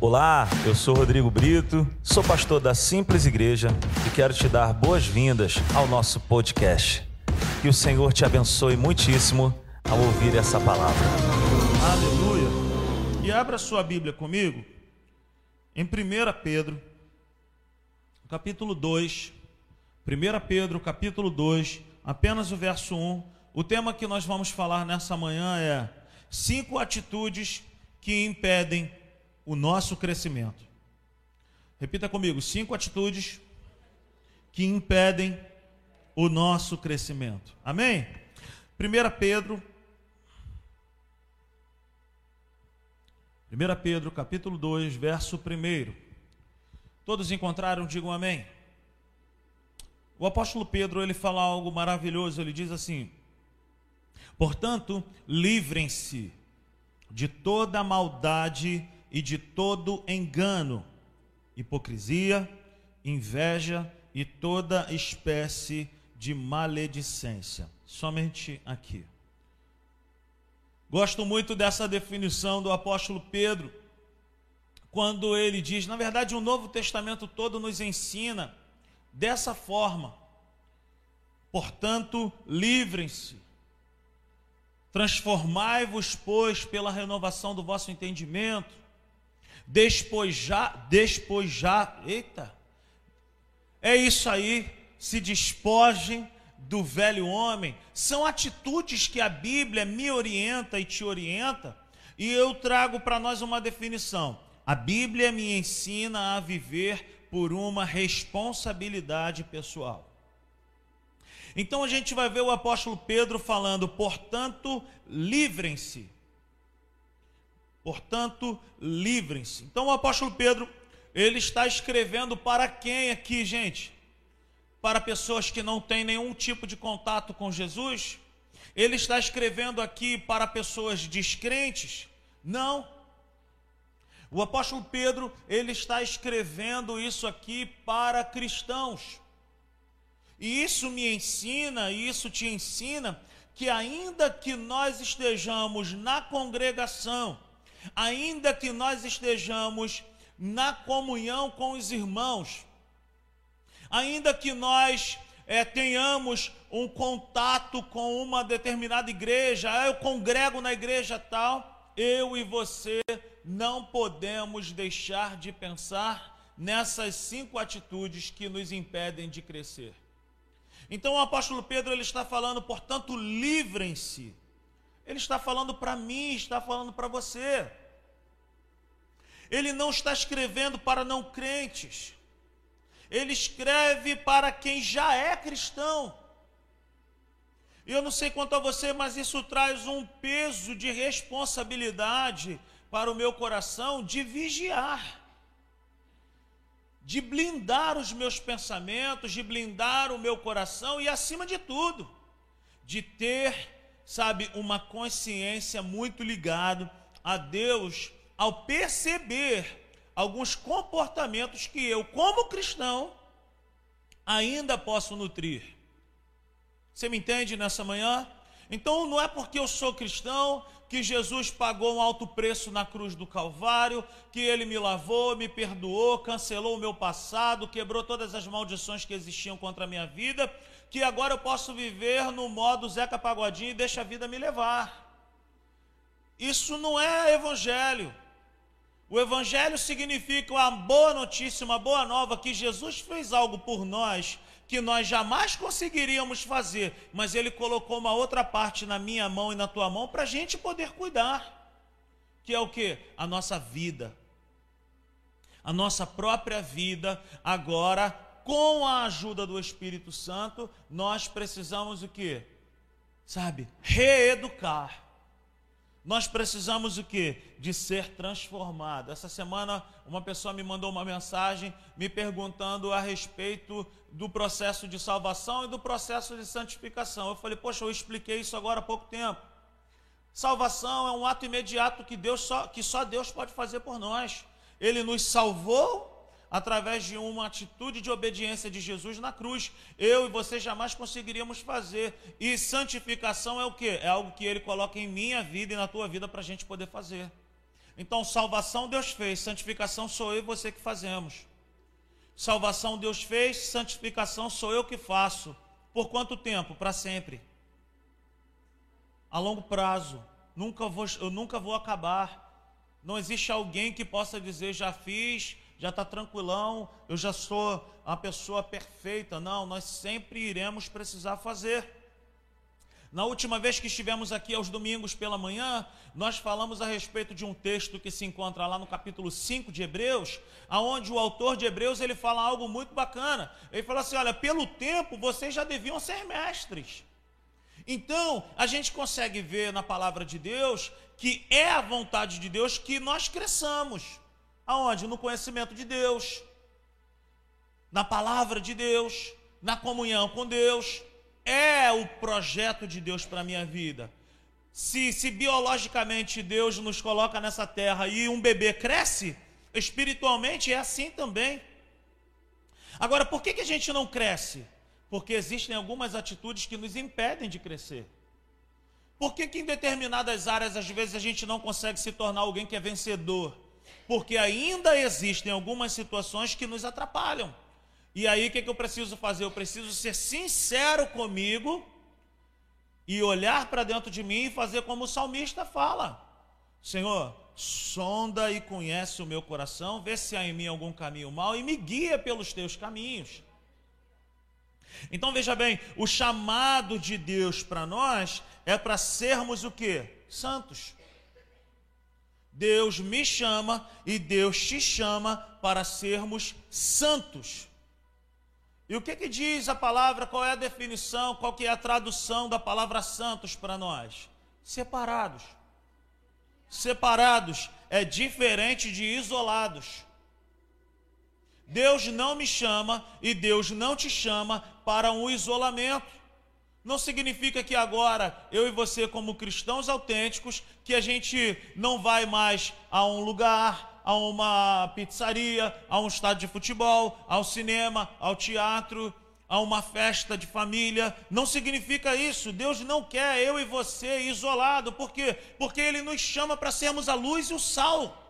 Olá, eu sou Rodrigo Brito, sou pastor da Simples Igreja e quero te dar boas-vindas ao nosso podcast. Que o Senhor te abençoe muitíssimo ao ouvir essa palavra. Aleluia. E abra sua Bíblia comigo em 1 Pedro, capítulo 2. 1 Pedro, capítulo 2, apenas o verso 1. O tema que nós vamos falar nessa manhã é cinco atitudes que impedem o nosso crescimento. Repita comigo: cinco atitudes que impedem o nosso crescimento. Amém? 1 Pedro. 1 Pedro, capítulo 2, verso 1. Todos encontraram? Digam amém. O apóstolo Pedro, ele fala algo maravilhoso, ele diz assim: Portanto, livrem-se de toda maldade e de todo engano, hipocrisia, inveja e toda espécie de maledicência. Somente aqui. Gosto muito dessa definição do apóstolo Pedro, quando ele diz, na verdade, o Novo Testamento todo nos ensina dessa forma. Portanto, livrem-se Transformai-vos, pois, pela renovação do vosso entendimento, despojar, despojar, eita, é isso aí, se despojem do velho homem. São atitudes que a Bíblia me orienta e te orienta, e eu trago para nós uma definição. A Bíblia me ensina a viver por uma responsabilidade pessoal. Então a gente vai ver o apóstolo Pedro falando, portanto, livrem-se. Portanto, livrem-se. Então o apóstolo Pedro, ele está escrevendo para quem aqui, gente? Para pessoas que não têm nenhum tipo de contato com Jesus? Ele está escrevendo aqui para pessoas descrentes? Não. O apóstolo Pedro, ele está escrevendo isso aqui para cristãos. E isso me ensina, isso te ensina, que ainda que nós estejamos na congregação, ainda que nós estejamos na comunhão com os irmãos, ainda que nós é, tenhamos um contato com uma determinada igreja, ah, eu congrego na igreja tal, eu e você não podemos deixar de pensar nessas cinco atitudes que nos impedem de crescer. Então o apóstolo Pedro ele está falando, portanto, livrem-se. Ele está falando para mim, está falando para você. Ele não está escrevendo para não crentes. Ele escreve para quem já é cristão. E eu não sei quanto a você, mas isso traz um peso de responsabilidade para o meu coração de vigiar de blindar os meus pensamentos, de blindar o meu coração e, acima de tudo, de ter, sabe, uma consciência muito ligada a Deus ao perceber alguns comportamentos que eu, como cristão, ainda posso nutrir. Você me entende nessa manhã? Então não é porque eu sou cristão que Jesus pagou um alto preço na cruz do Calvário, que ele me lavou, me perdoou, cancelou o meu passado, quebrou todas as maldições que existiam contra a minha vida, que agora eu posso viver no modo Zeca Pagodinho e deixa a vida me levar. Isso não é evangelho. O evangelho significa uma boa notícia, uma boa nova, que Jesus fez algo por nós que nós jamais conseguiríamos fazer, mas Ele colocou uma outra parte na minha mão e na tua mão para a gente poder cuidar. Que é o que? A nossa vida. A nossa própria vida, agora, com a ajuda do Espírito Santo, nós precisamos o que? Sabe? Reeducar nós precisamos o quê? De ser transformado. Essa semana uma pessoa me mandou uma mensagem me perguntando a respeito do processo de salvação e do processo de santificação. Eu falei, poxa, eu expliquei isso agora há pouco tempo. Salvação é um ato imediato que Deus só, que só Deus pode fazer por nós. Ele nos salvou através de uma atitude de obediência de Jesus na cruz. Eu e você jamais conseguiríamos fazer. E santificação é o que? É algo que Ele coloca em minha vida e na tua vida para a gente poder fazer. Então, salvação Deus fez, santificação sou eu e você que fazemos. Salvação Deus fez, santificação sou eu que faço. Por quanto tempo? Para sempre. A longo prazo. Nunca vou, eu nunca vou acabar. Não existe alguém que possa dizer já fiz, já está tranquilão, eu já sou a pessoa perfeita. Não, nós sempre iremos precisar fazer. Na última vez que estivemos aqui aos domingos pela manhã, nós falamos a respeito de um texto que se encontra lá no capítulo 5 de Hebreus, aonde o autor de Hebreus ele fala algo muito bacana. Ele fala assim: "Olha, pelo tempo vocês já deviam ser mestres". Então, a gente consegue ver na palavra de Deus que é a vontade de Deus que nós cresçamos. Aonde? No conhecimento de Deus, na palavra de Deus, na comunhão com Deus, é o projeto de Deus para a minha vida. Se, se biologicamente Deus nos coloca nessa terra e um bebê cresce, espiritualmente é assim também. Agora, por que, que a gente não cresce? Porque existem algumas atitudes que nos impedem de crescer. Por que, que em determinadas áreas, às vezes, a gente não consegue se tornar alguém que é vencedor? Porque ainda existem algumas situações que nos atrapalham. E aí o que, que eu preciso fazer? Eu preciso ser sincero comigo e olhar para dentro de mim e fazer como o salmista fala: Senhor, sonda e conhece o meu coração, vê se há em mim algum caminho mau e me guia pelos teus caminhos. Então veja bem, o chamado de Deus para nós é para sermos o que? Santos. Deus me chama e Deus te chama para sermos santos. E o que, que diz a palavra? Qual é a definição? Qual que é a tradução da palavra santos para nós? Separados. Separados é diferente de isolados. Deus não me chama e Deus não te chama para um isolamento. Não significa que agora eu e você, como cristãos autênticos, que a gente não vai mais a um lugar, a uma pizzaria, a um estádio de futebol, ao cinema, ao teatro, a uma festa de família. Não significa isso. Deus não quer eu e você isolado. Por quê? Porque Ele nos chama para sermos a luz e o sal.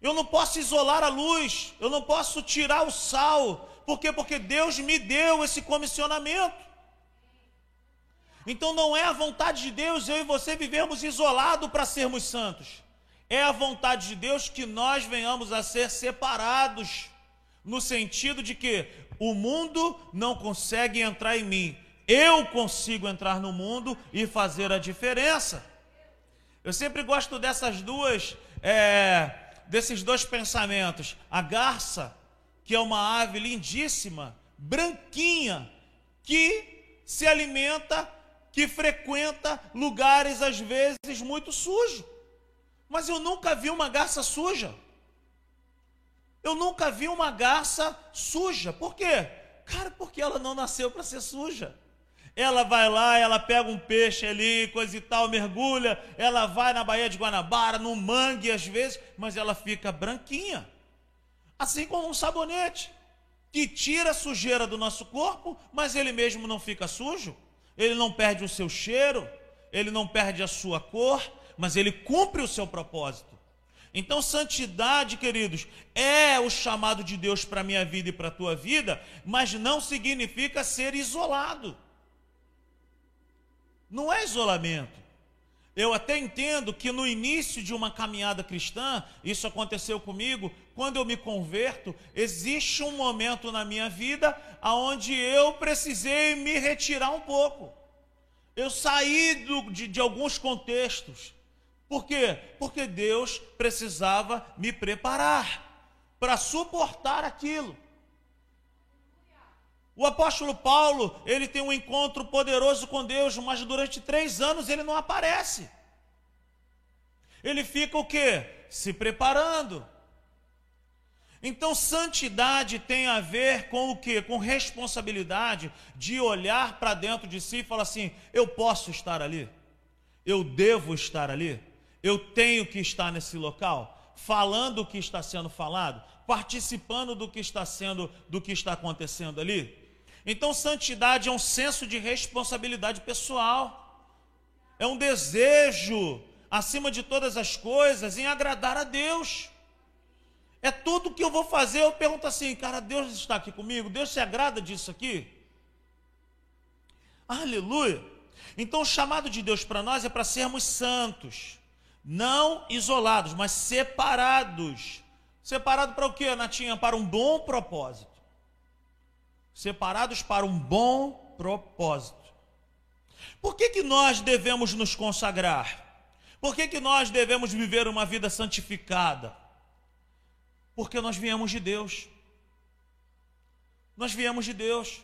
Eu não posso isolar a luz, eu não posso tirar o sal. Por quê? Porque Deus me deu esse comissionamento. Então não é a vontade de Deus eu e você vivermos isolados para sermos santos. É a vontade de Deus que nós venhamos a ser separados, no sentido de que o mundo não consegue entrar em mim, eu consigo entrar no mundo e fazer a diferença. Eu sempre gosto dessas duas, é, desses dois pensamentos. A garça, que é uma ave lindíssima, branquinha, que se alimenta, que frequenta lugares às vezes muito sujos. Mas eu nunca vi uma garça suja. Eu nunca vi uma garça suja. Por quê? Cara, porque ela não nasceu para ser suja. Ela vai lá, ela pega um peixe ali, coisa e tal, mergulha, ela vai na Baía de Guanabara, no mangue às vezes, mas ela fica branquinha. Assim como um sabonete, que tira a sujeira do nosso corpo, mas ele mesmo não fica sujo, ele não perde o seu cheiro, ele não perde a sua cor, mas ele cumpre o seu propósito. Então, santidade, queridos, é o chamado de Deus para a minha vida e para a tua vida, mas não significa ser isolado. Não é isolamento. Eu até entendo que no início de uma caminhada cristã, isso aconteceu comigo, quando eu me converto, existe um momento na minha vida onde eu precisei me retirar um pouco. Eu saí do, de, de alguns contextos por quê? Porque Deus precisava me preparar para suportar aquilo. O apóstolo Paulo, ele tem um encontro poderoso com Deus, mas durante três anos ele não aparece. Ele fica o quê? Se preparando. Então, santidade tem a ver com o quê? Com responsabilidade de olhar para dentro de si e falar assim: eu posso estar ali, eu devo estar ali. Eu tenho que estar nesse local, falando o que está sendo falado, participando do que está sendo, do que está acontecendo ali. Então, santidade é um senso de responsabilidade pessoal, é um desejo acima de todas as coisas, em agradar a Deus. É tudo que eu vou fazer. Eu pergunto assim, cara, Deus está aqui comigo? Deus se agrada disso aqui? Aleluia. Então, o chamado de Deus para nós é para sermos santos, não isolados, mas separados. Separado para o quê, Natinha? Para um bom propósito. Separados para um bom propósito. Por que, que nós devemos nos consagrar? Por que, que nós devemos viver uma vida santificada? Porque nós viemos de Deus. Nós viemos de Deus.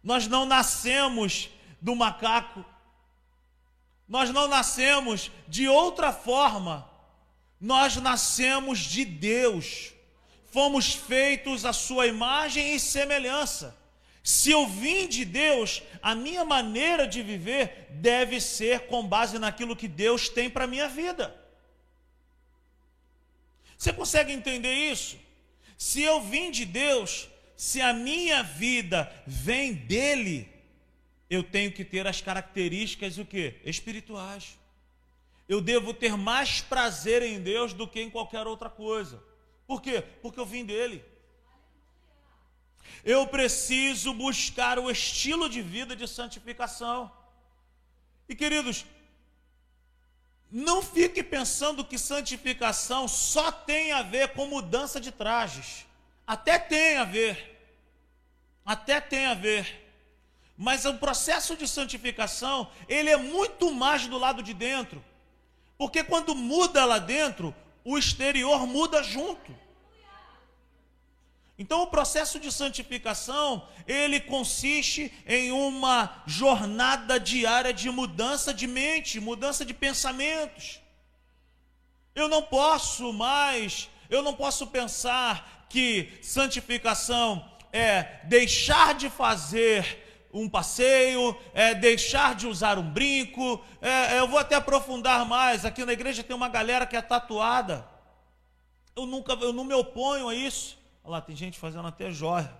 Nós não nascemos do macaco. Nós não nascemos de outra forma. Nós nascemos de Deus. Fomos feitos à sua imagem e semelhança. Se eu vim de Deus, a minha maneira de viver deve ser com base naquilo que Deus tem para a minha vida. Você consegue entender isso? Se eu vim de Deus, se a minha vida vem dele, eu tenho que ter as características o que? Espirituais. Eu devo ter mais prazer em Deus do que em qualquer outra coisa. Por quê? Porque eu vim dele. Eu preciso buscar o estilo de vida de santificação. E queridos, não fique pensando que santificação só tem a ver com mudança de trajes. Até tem a ver. Até tem a ver. Mas o processo de santificação, ele é muito mais do lado de dentro. Porque quando muda lá dentro, o exterior muda junto. Então, o processo de santificação, ele consiste em uma jornada diária de mudança de mente, mudança de pensamentos. Eu não posso mais, eu não posso pensar que santificação é deixar de fazer um passeio, é deixar de usar um brinco. É, eu vou até aprofundar mais. Aqui na igreja tem uma galera que é tatuada. Eu nunca, eu não me oponho a isso. Olha lá, tem gente fazendo até joia.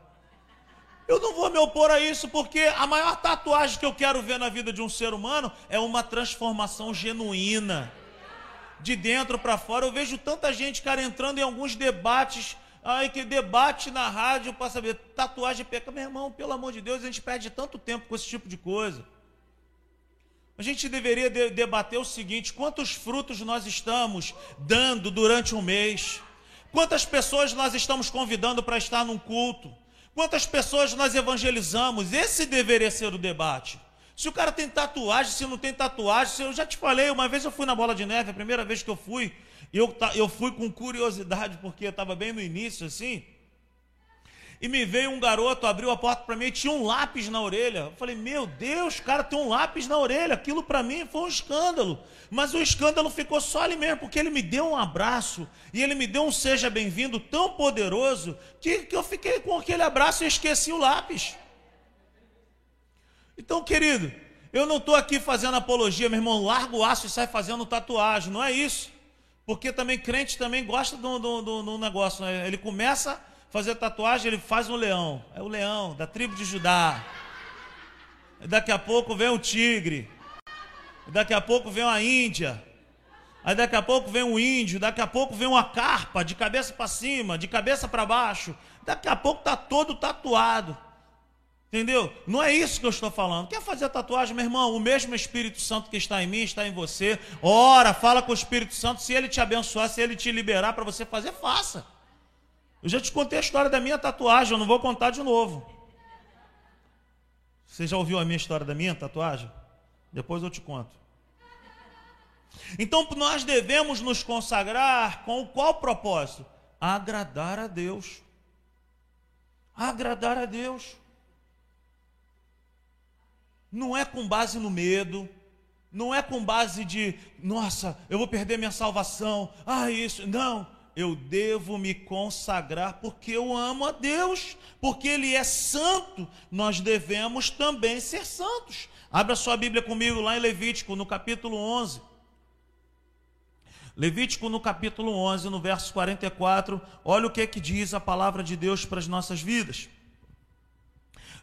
Eu não vou me opor a isso, porque a maior tatuagem que eu quero ver na vida de um ser humano é uma transformação genuína. De dentro para fora. Eu vejo tanta gente, cara, entrando em alguns debates. Ai, que debate na rádio para saber tatuagem peca. Meu irmão, pelo amor de Deus, a gente perde tanto tempo com esse tipo de coisa. A gente deveria de debater o seguinte: quantos frutos nós estamos dando durante um mês? Quantas pessoas nós estamos convidando para estar num culto? Quantas pessoas nós evangelizamos? Esse deveria ser o debate. Se o cara tem tatuagem, se não tem tatuagem, se eu já te falei, uma vez eu fui na Bola de Neve, a primeira vez que eu fui, eu, eu fui com curiosidade, porque eu estava bem no início assim. E me veio um garoto, abriu a porta para mim e tinha um lápis na orelha. Eu falei, meu Deus, cara, tem um lápis na orelha. Aquilo para mim foi um escândalo. Mas o escândalo ficou só ali mesmo, porque ele me deu um abraço e ele me deu um seja bem-vindo tão poderoso que, que eu fiquei com aquele abraço e esqueci o lápis. Então, querido, eu não estou aqui fazendo apologia, meu irmão, larga o aço e sai fazendo tatuagem. Não é isso. Porque também crente também gosta do, do, do, do negócio. Né? Ele começa fazer tatuagem, ele faz um leão. É o leão da tribo de Judá. Daqui a pouco vem o tigre. Daqui a pouco vem a Índia. Aí daqui a pouco vem um índio, daqui a pouco vem uma carpa de cabeça para cima, de cabeça para baixo. Daqui a pouco tá todo tatuado. Entendeu? Não é isso que eu estou falando. Quer fazer tatuagem, meu irmão? O mesmo Espírito Santo que está em mim está em você. Ora, fala com o Espírito Santo. Se ele te abençoar, se ele te liberar para você fazer, faça. Eu já te contei a história da minha tatuagem, eu não vou contar de novo. Você já ouviu a minha história da minha tatuagem? Depois eu te conto. Então nós devemos nos consagrar com qual propósito? Agradar a Deus. Agradar a Deus. Não é com base no medo, não é com base de, nossa, eu vou perder minha salvação. Ah, isso. Não eu devo me consagrar porque eu amo a Deus, porque Ele é santo, nós devemos também ser santos. Abra sua Bíblia comigo lá em Levítico, no capítulo 11. Levítico, no capítulo 11, no verso 44, olha o que, é que diz a palavra de Deus para as nossas vidas.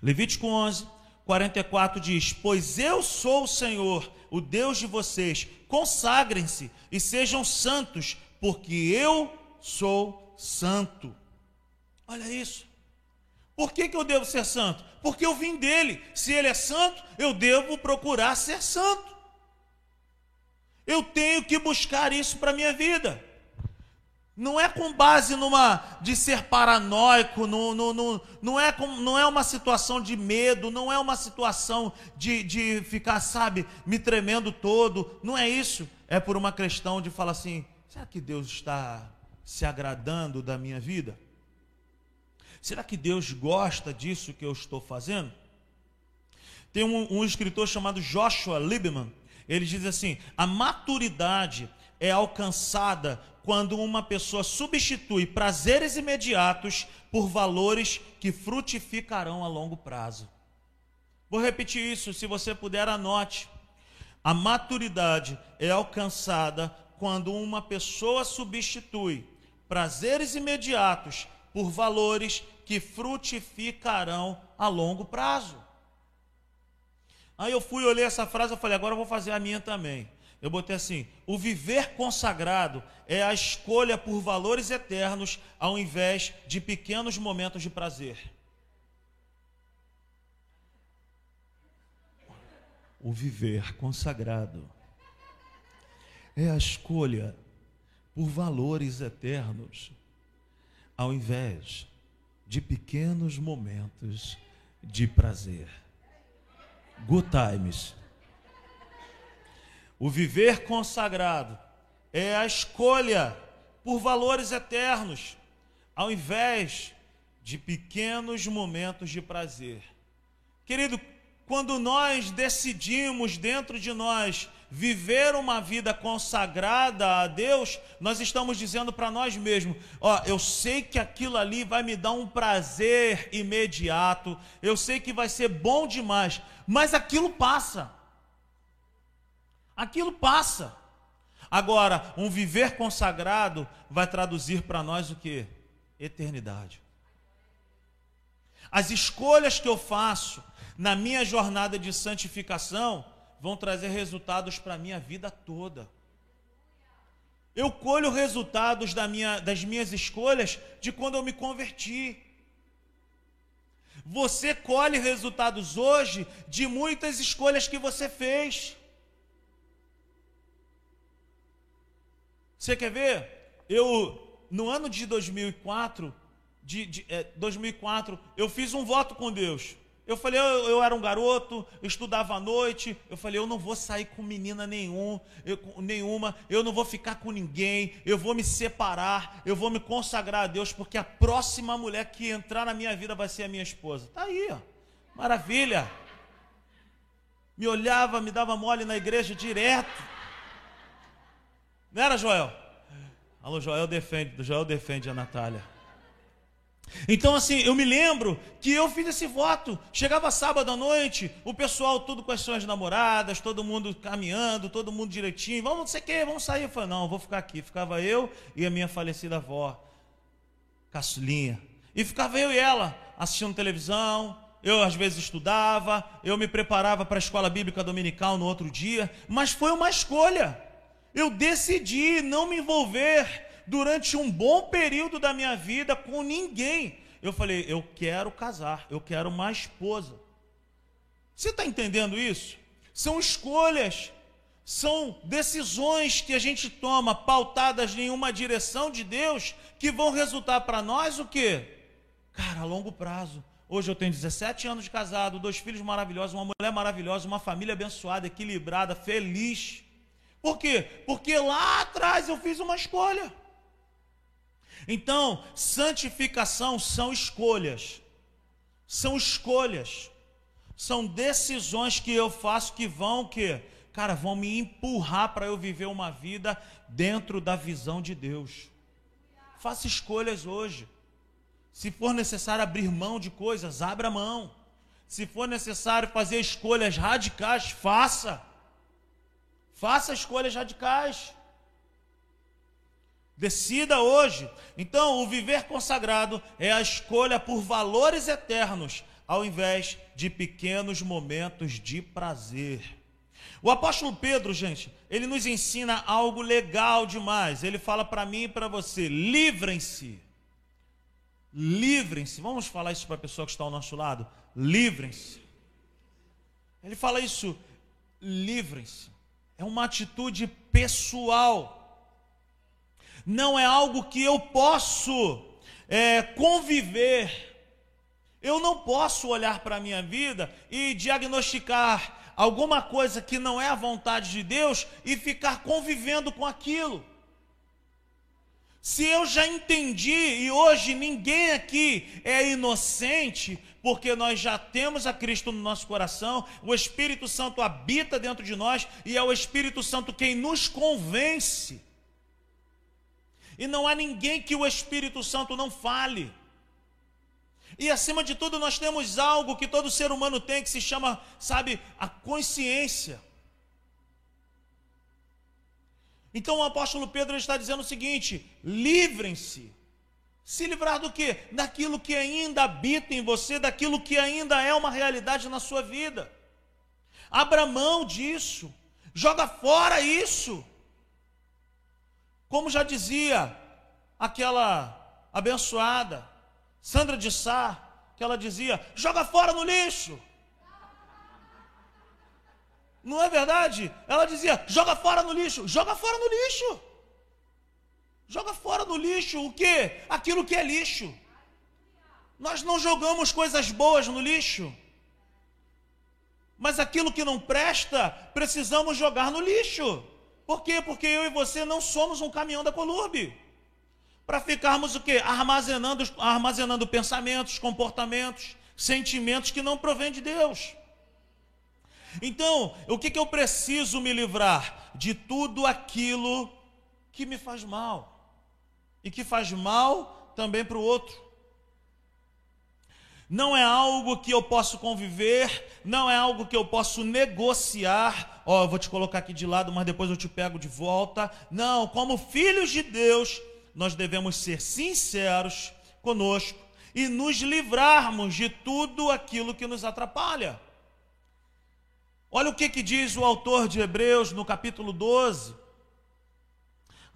Levítico 11, 44 diz: Pois eu sou o Senhor, o Deus de vocês. Consagrem-se e sejam santos, porque eu sou santo. Olha isso. Por que, que eu devo ser santo? Porque eu vim dele. Se ele é santo, eu devo procurar ser santo. Eu tenho que buscar isso para a minha vida. Não é com base numa de ser paranoico, no, no, no, não, é com, não é uma situação de medo, não é uma situação de, de ficar, sabe, me tremendo todo. Não é isso. É por uma questão de falar assim: será que Deus está se agradando da minha vida? Será que Deus gosta disso que eu estou fazendo? Tem um, um escritor chamado Joshua Lieberman. Ele diz assim: a maturidade é alcançada quando uma pessoa substitui prazeres imediatos por valores que frutificarão a longo prazo. Vou repetir isso, se você puder, anote. A maturidade é alcançada quando uma pessoa substitui prazeres imediatos por valores que frutificarão a longo prazo. Aí eu fui, olhei essa frase, eu falei, agora eu vou fazer a minha também. Eu botei assim: o viver consagrado é a escolha por valores eternos ao invés de pequenos momentos de prazer. O viver consagrado é a escolha por valores eternos ao invés de pequenos momentos de prazer. Good times. O viver consagrado é a escolha por valores eternos, ao invés de pequenos momentos de prazer. Querido, quando nós decidimos dentro de nós viver uma vida consagrada a Deus, nós estamos dizendo para nós mesmos: ó, eu sei que aquilo ali vai me dar um prazer imediato, eu sei que vai ser bom demais, mas aquilo passa. Aquilo passa. Agora, um viver consagrado vai traduzir para nós o que? Eternidade. As escolhas que eu faço na minha jornada de santificação vão trazer resultados para a minha vida toda. Eu colho resultados da minha, das minhas escolhas de quando eu me converti. Você colhe resultados hoje de muitas escolhas que você fez. Você quer ver? Eu, no ano de 2004, de, de é, 2004, eu fiz um voto com Deus. Eu falei, eu, eu, era um garoto, eu estudava à noite. Eu falei, eu não vou sair com menina nenhum, eu, nenhuma, eu não vou ficar com ninguém, eu vou me separar, eu vou me consagrar a Deus, porque a próxima mulher que entrar na minha vida vai ser a minha esposa. Tá aí, ó. Maravilha. Me olhava, me dava mole na igreja direto. Não era, Joel? Alô, Joel defende, Joel defende a Natália. Então, assim, eu me lembro que eu fiz esse voto. Chegava sábado à noite, o pessoal tudo com as suas namoradas, todo mundo caminhando, todo mundo direitinho. Vamos, não sei o quê, vamos sair. Eu falei, não, eu vou ficar aqui. Ficava eu e a minha falecida avó, caçulinha. E ficava eu e ela assistindo televisão. Eu às vezes estudava, eu me preparava para a escola bíblica dominical no outro dia, mas foi uma escolha. Eu decidi não me envolver durante um bom período da minha vida com ninguém. Eu falei, eu quero casar, eu quero uma esposa. Você está entendendo isso? São escolhas, são decisões que a gente toma pautadas em uma direção de Deus que vão resultar para nós o quê? Cara, a longo prazo. Hoje eu tenho 17 anos de casado, dois filhos maravilhosos, uma mulher maravilhosa, uma família abençoada, equilibrada, feliz. Por quê? Porque lá atrás eu fiz uma escolha. Então, santificação são escolhas. São escolhas. São decisões que eu faço que vão que, cara, vão me empurrar para eu viver uma vida dentro da visão de Deus. Faça escolhas hoje. Se for necessário abrir mão de coisas, abra mão. Se for necessário fazer escolhas radicais, faça. Faça escolhas radicais. Decida hoje. Então, o viver consagrado é a escolha por valores eternos, ao invés de pequenos momentos de prazer. O apóstolo Pedro, gente, ele nos ensina algo legal demais. Ele fala para mim e para você: livrem-se. Livrem-se. Vamos falar isso para a pessoa que está ao nosso lado? Livrem-se. Ele fala isso, livrem-se. É uma atitude pessoal. Não é algo que eu posso é, conviver. Eu não posso olhar para a minha vida e diagnosticar alguma coisa que não é a vontade de Deus e ficar convivendo com aquilo. Se eu já entendi e hoje ninguém aqui é inocente, porque nós já temos a Cristo no nosso coração, o Espírito Santo habita dentro de nós e é o Espírito Santo quem nos convence. E não há ninguém que o Espírito Santo não fale. E acima de tudo, nós temos algo que todo ser humano tem que se chama, sabe, a consciência. Então o apóstolo Pedro está dizendo o seguinte: livrem-se. Se livrar do quê? Daquilo que ainda habita em você, daquilo que ainda é uma realidade na sua vida. Abra mão disso. Joga fora isso. Como já dizia aquela abençoada Sandra de Sá, que ela dizia: joga fora no lixo. Não é verdade? Ela dizia: joga fora no lixo, joga fora no lixo. Joga fora no lixo o que? Aquilo que é lixo. Nós não jogamos coisas boas no lixo. Mas aquilo que não presta, precisamos jogar no lixo. Por quê? Porque eu e você não somos um caminhão da Colurbe. Para ficarmos o quê? Armazenando, armazenando pensamentos, comportamentos, sentimentos que não provêm de Deus. Então, o que, que eu preciso me livrar? De tudo aquilo que me faz mal. E que faz mal também para o outro não é algo que eu posso conviver, não é algo que eu posso negociar. Ó, oh, eu vou te colocar aqui de lado, mas depois eu te pego de volta. Não, como filhos de Deus, nós devemos ser sinceros conosco e nos livrarmos de tudo aquilo que nos atrapalha. Olha o que, que diz o autor de Hebreus no capítulo 12.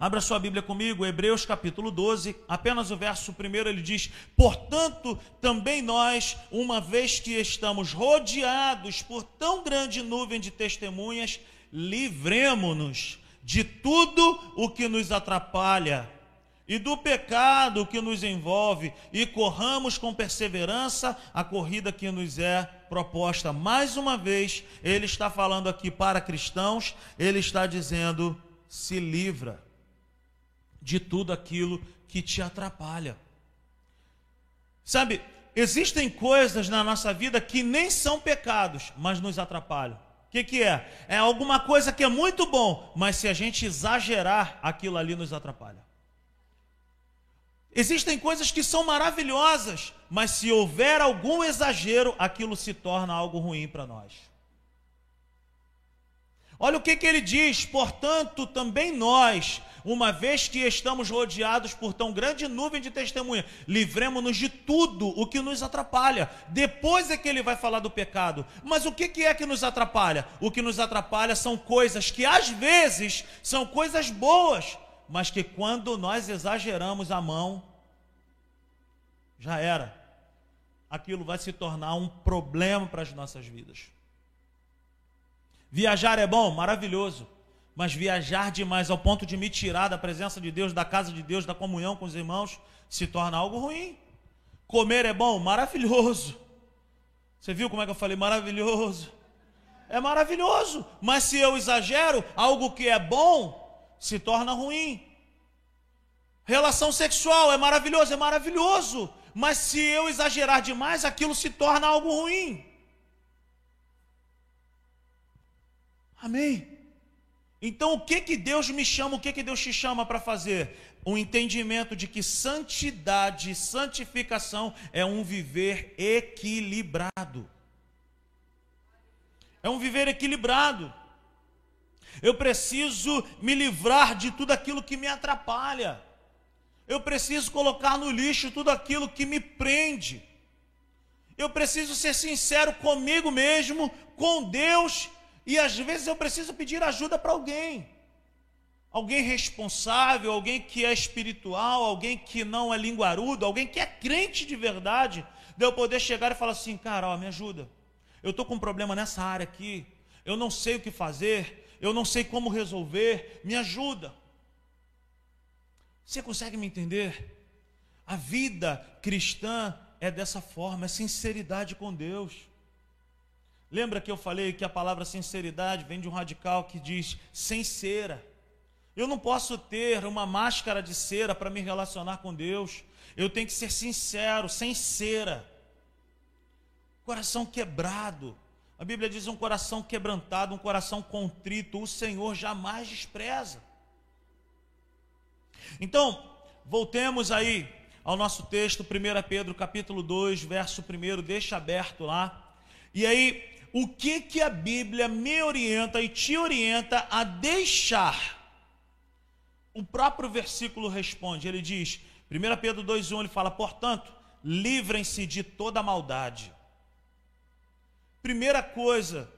Abra sua Bíblia comigo, Hebreus capítulo 12, apenas o verso primeiro ele diz: Portanto, também nós, uma vez que estamos rodeados por tão grande nuvem de testemunhas, livremo-nos de tudo o que nos atrapalha e do pecado que nos envolve e corramos com perseverança a corrida que nos é proposta. Mais uma vez, ele está falando aqui para cristãos, ele está dizendo: se livra de tudo aquilo que te atrapalha. Sabe, existem coisas na nossa vida que nem são pecados, mas nos atrapalham. O que, que é? É alguma coisa que é muito bom, mas se a gente exagerar, aquilo ali nos atrapalha. Existem coisas que são maravilhosas, mas se houver algum exagero, aquilo se torna algo ruim para nós. Olha o que, que ele diz: portanto, também nós, uma vez que estamos rodeados por tão grande nuvem de testemunha, livremos-nos de tudo o que nos atrapalha. Depois é que ele vai falar do pecado. Mas o que, é que nos atrapalha? O que nos atrapalha são coisas que às vezes são coisas boas, mas que quando nós exageramos a mão, já era. Aquilo vai se tornar um problema para as nossas vidas. Viajar é bom, maravilhoso. Mas viajar demais ao ponto de me tirar da presença de Deus, da casa de Deus, da comunhão com os irmãos, se torna algo ruim. Comer é bom, maravilhoso. Você viu como é que eu falei maravilhoso? É maravilhoso, mas se eu exagero, algo que é bom se torna ruim. Relação sexual é maravilhoso, é maravilhoso, mas se eu exagerar demais, aquilo se torna algo ruim. Amém? Então, o que que Deus me chama, o que que Deus te chama para fazer? O entendimento de que santidade, santificação é um viver equilibrado. É um viver equilibrado. Eu preciso me livrar de tudo aquilo que me atrapalha. Eu preciso colocar no lixo tudo aquilo que me prende. Eu preciso ser sincero comigo mesmo, com Deus E às vezes eu preciso pedir ajuda para alguém. Alguém responsável, alguém que é espiritual, alguém que não é linguarudo, alguém que é crente de verdade, de eu poder chegar e falar assim, cara, ó, me ajuda. Eu estou com um problema nessa área aqui, eu não sei o que fazer, eu não sei como resolver, me ajuda. Você consegue me entender? A vida cristã é dessa forma, é sinceridade com Deus. Lembra que eu falei que a palavra sinceridade vem de um radical que diz sem cera. Eu não posso ter uma máscara de cera para me relacionar com Deus. Eu tenho que ser sincero, sem cera. Coração quebrado. A Bíblia diz um coração quebrantado, um coração contrito, o Senhor jamais despreza. Então, voltemos aí ao nosso texto, 1 Pedro capítulo 2, verso 1, deixa aberto lá. E aí, o que que a Bíblia me orienta e te orienta a deixar? O próprio versículo responde, ele diz, 1 Pedro 2,1, ele fala, portanto, livrem-se de toda maldade. Primeira coisa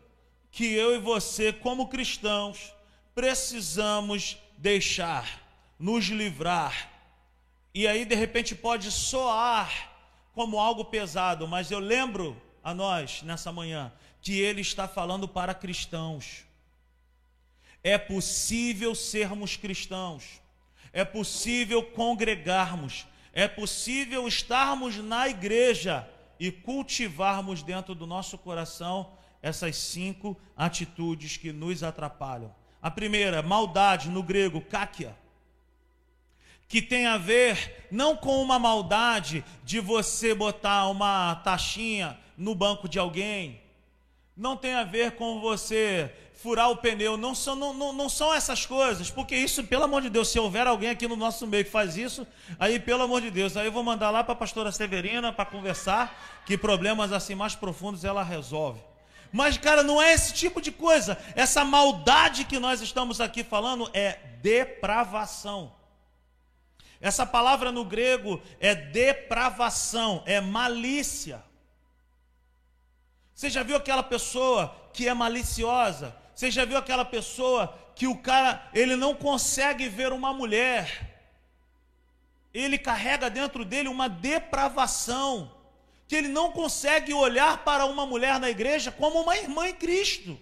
que eu e você, como cristãos, precisamos deixar, nos livrar. E aí, de repente, pode soar como algo pesado, mas eu lembro a nós, nessa manhã, que ele está falando para cristãos. É possível sermos cristãos, é possível congregarmos, é possível estarmos na igreja e cultivarmos dentro do nosso coração essas cinco atitudes que nos atrapalham. A primeira, maldade, no grego, kákia, que tem a ver não com uma maldade de você botar uma taxinha no banco de alguém, não tem a ver com você furar o pneu, não são, não, não, não são essas coisas, porque isso, pelo amor de Deus, se houver alguém aqui no nosso meio que faz isso, aí pelo amor de Deus, aí eu vou mandar lá para a pastora Severina para conversar, que problemas assim mais profundos ela resolve. Mas, cara, não é esse tipo de coisa. Essa maldade que nós estamos aqui falando é depravação. Essa palavra no grego é depravação, é malícia. Você já viu aquela pessoa que é maliciosa? Você já viu aquela pessoa que o cara, ele não consegue ver uma mulher? Ele carrega dentro dele uma depravação, que ele não consegue olhar para uma mulher na igreja como uma irmã em Cristo.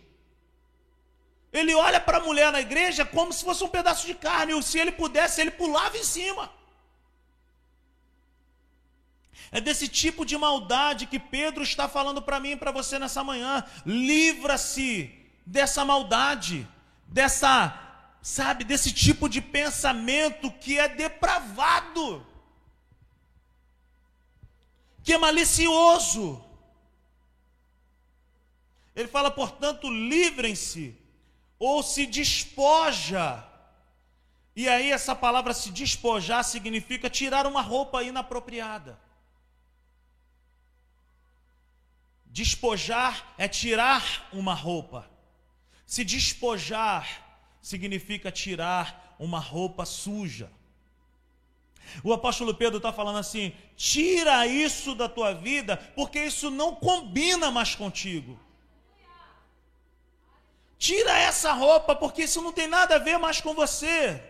Ele olha para a mulher na igreja como se fosse um pedaço de carne, e se ele pudesse, ele pulava em cima. É desse tipo de maldade que Pedro está falando para mim e para você nessa manhã. Livra-se dessa maldade, dessa, sabe, desse tipo de pensamento que é depravado, que é malicioso. Ele fala, portanto, livrem-se ou se despoja. E aí essa palavra se despojar significa tirar uma roupa inapropriada. Despojar é tirar uma roupa. Se despojar significa tirar uma roupa suja. O apóstolo Pedro está falando assim: tira isso da tua vida, porque isso não combina mais contigo. Tira essa roupa, porque isso não tem nada a ver mais com você.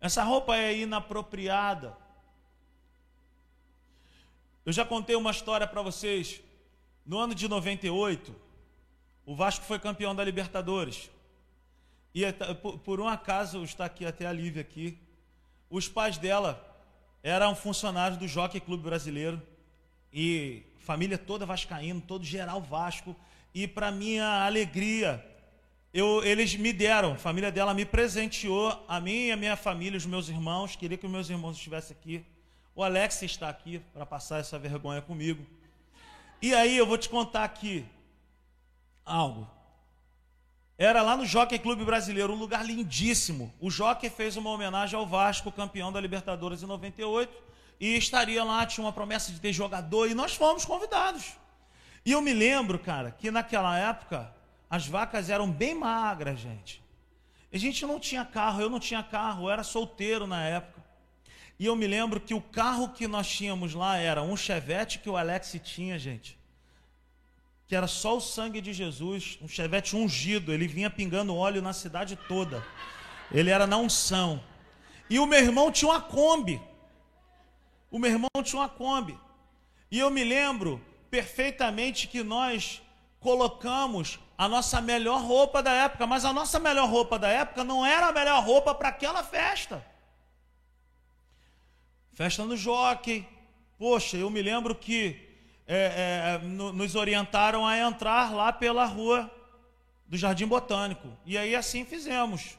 Essa roupa é inapropriada. Eu já contei uma história para vocês. No ano de 98, o Vasco foi campeão da Libertadores. E por um acaso está aqui até a Lívia aqui. Os pais dela eram funcionários do Jockey Clube Brasileiro e família toda vascaíno, todo geral Vasco. E para minha alegria, eu, eles me deram, a família dela me presenteou, a mim e a minha família, os meus irmãos, queria que os meus irmãos estivessem aqui o Alex está aqui para passar essa vergonha comigo. E aí eu vou te contar aqui algo. Era lá no Jockey Clube Brasileiro, um lugar lindíssimo. O Jockey fez uma homenagem ao Vasco, campeão da Libertadores em 98, e estaria lá, tinha uma promessa de ter jogador, e nós fomos convidados. E eu me lembro, cara, que naquela época as vacas eram bem magras, gente. A gente não tinha carro, eu não tinha carro, eu era solteiro na época. E eu me lembro que o carro que nós tínhamos lá era um Chevette que o Alex tinha, gente. que era só o sangue de Jesus, um chevette ungido, ele vinha pingando óleo na cidade toda. Ele era na unção. E o meu irmão tinha uma Kombi. O meu irmão tinha uma Kombi. E eu me lembro perfeitamente que nós colocamos a nossa melhor roupa da época, mas a nossa melhor roupa da época não era a melhor roupa para aquela festa. Festa no jockey. Poxa, eu me lembro que é, é, nos orientaram a entrar lá pela rua do Jardim Botânico. E aí assim fizemos.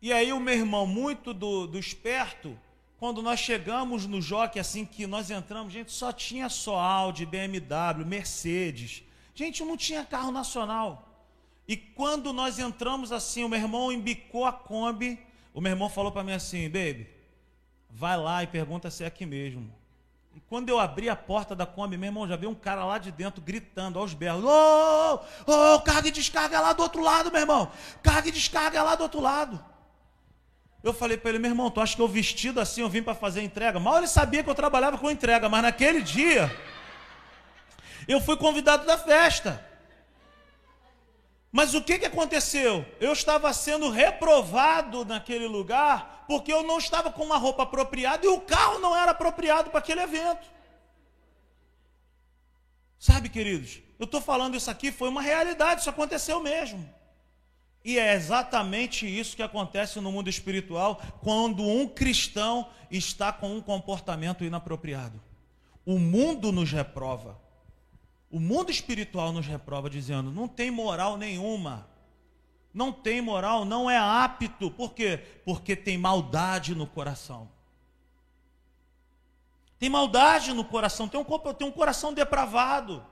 E aí o meu irmão, muito do, do esperto, quando nós chegamos no jockey, assim que nós entramos, gente, só tinha só Audi, BMW, Mercedes. Gente, não tinha carro nacional. E quando nós entramos assim, o meu irmão embicou a Kombi, o meu irmão falou para mim assim, baby, vai lá e pergunta se é aqui mesmo. E quando eu abri a porta da Kombi, meu irmão, já viu um cara lá de dentro gritando aos berros: Ô, oh, oh, carga e descarga lá do outro lado, meu irmão. Carga e descarga lá do outro lado. Eu falei para ele, meu irmão, tu acha que eu vestido assim, eu vim para fazer entrega? Mal ele sabia que eu trabalhava com entrega, mas naquele dia, eu fui convidado da festa. Mas o que, que aconteceu? Eu estava sendo reprovado naquele lugar porque eu não estava com uma roupa apropriada e o carro não era apropriado para aquele evento. Sabe, queridos, eu estou falando isso aqui, foi uma realidade, isso aconteceu mesmo. E é exatamente isso que acontece no mundo espiritual quando um cristão está com um comportamento inapropriado. O mundo nos reprova. O mundo espiritual nos reprova dizendo: não tem moral nenhuma. Não tem moral, não é apto. Por quê? Porque tem maldade no coração. Tem maldade no coração, tem um, tem um coração depravado.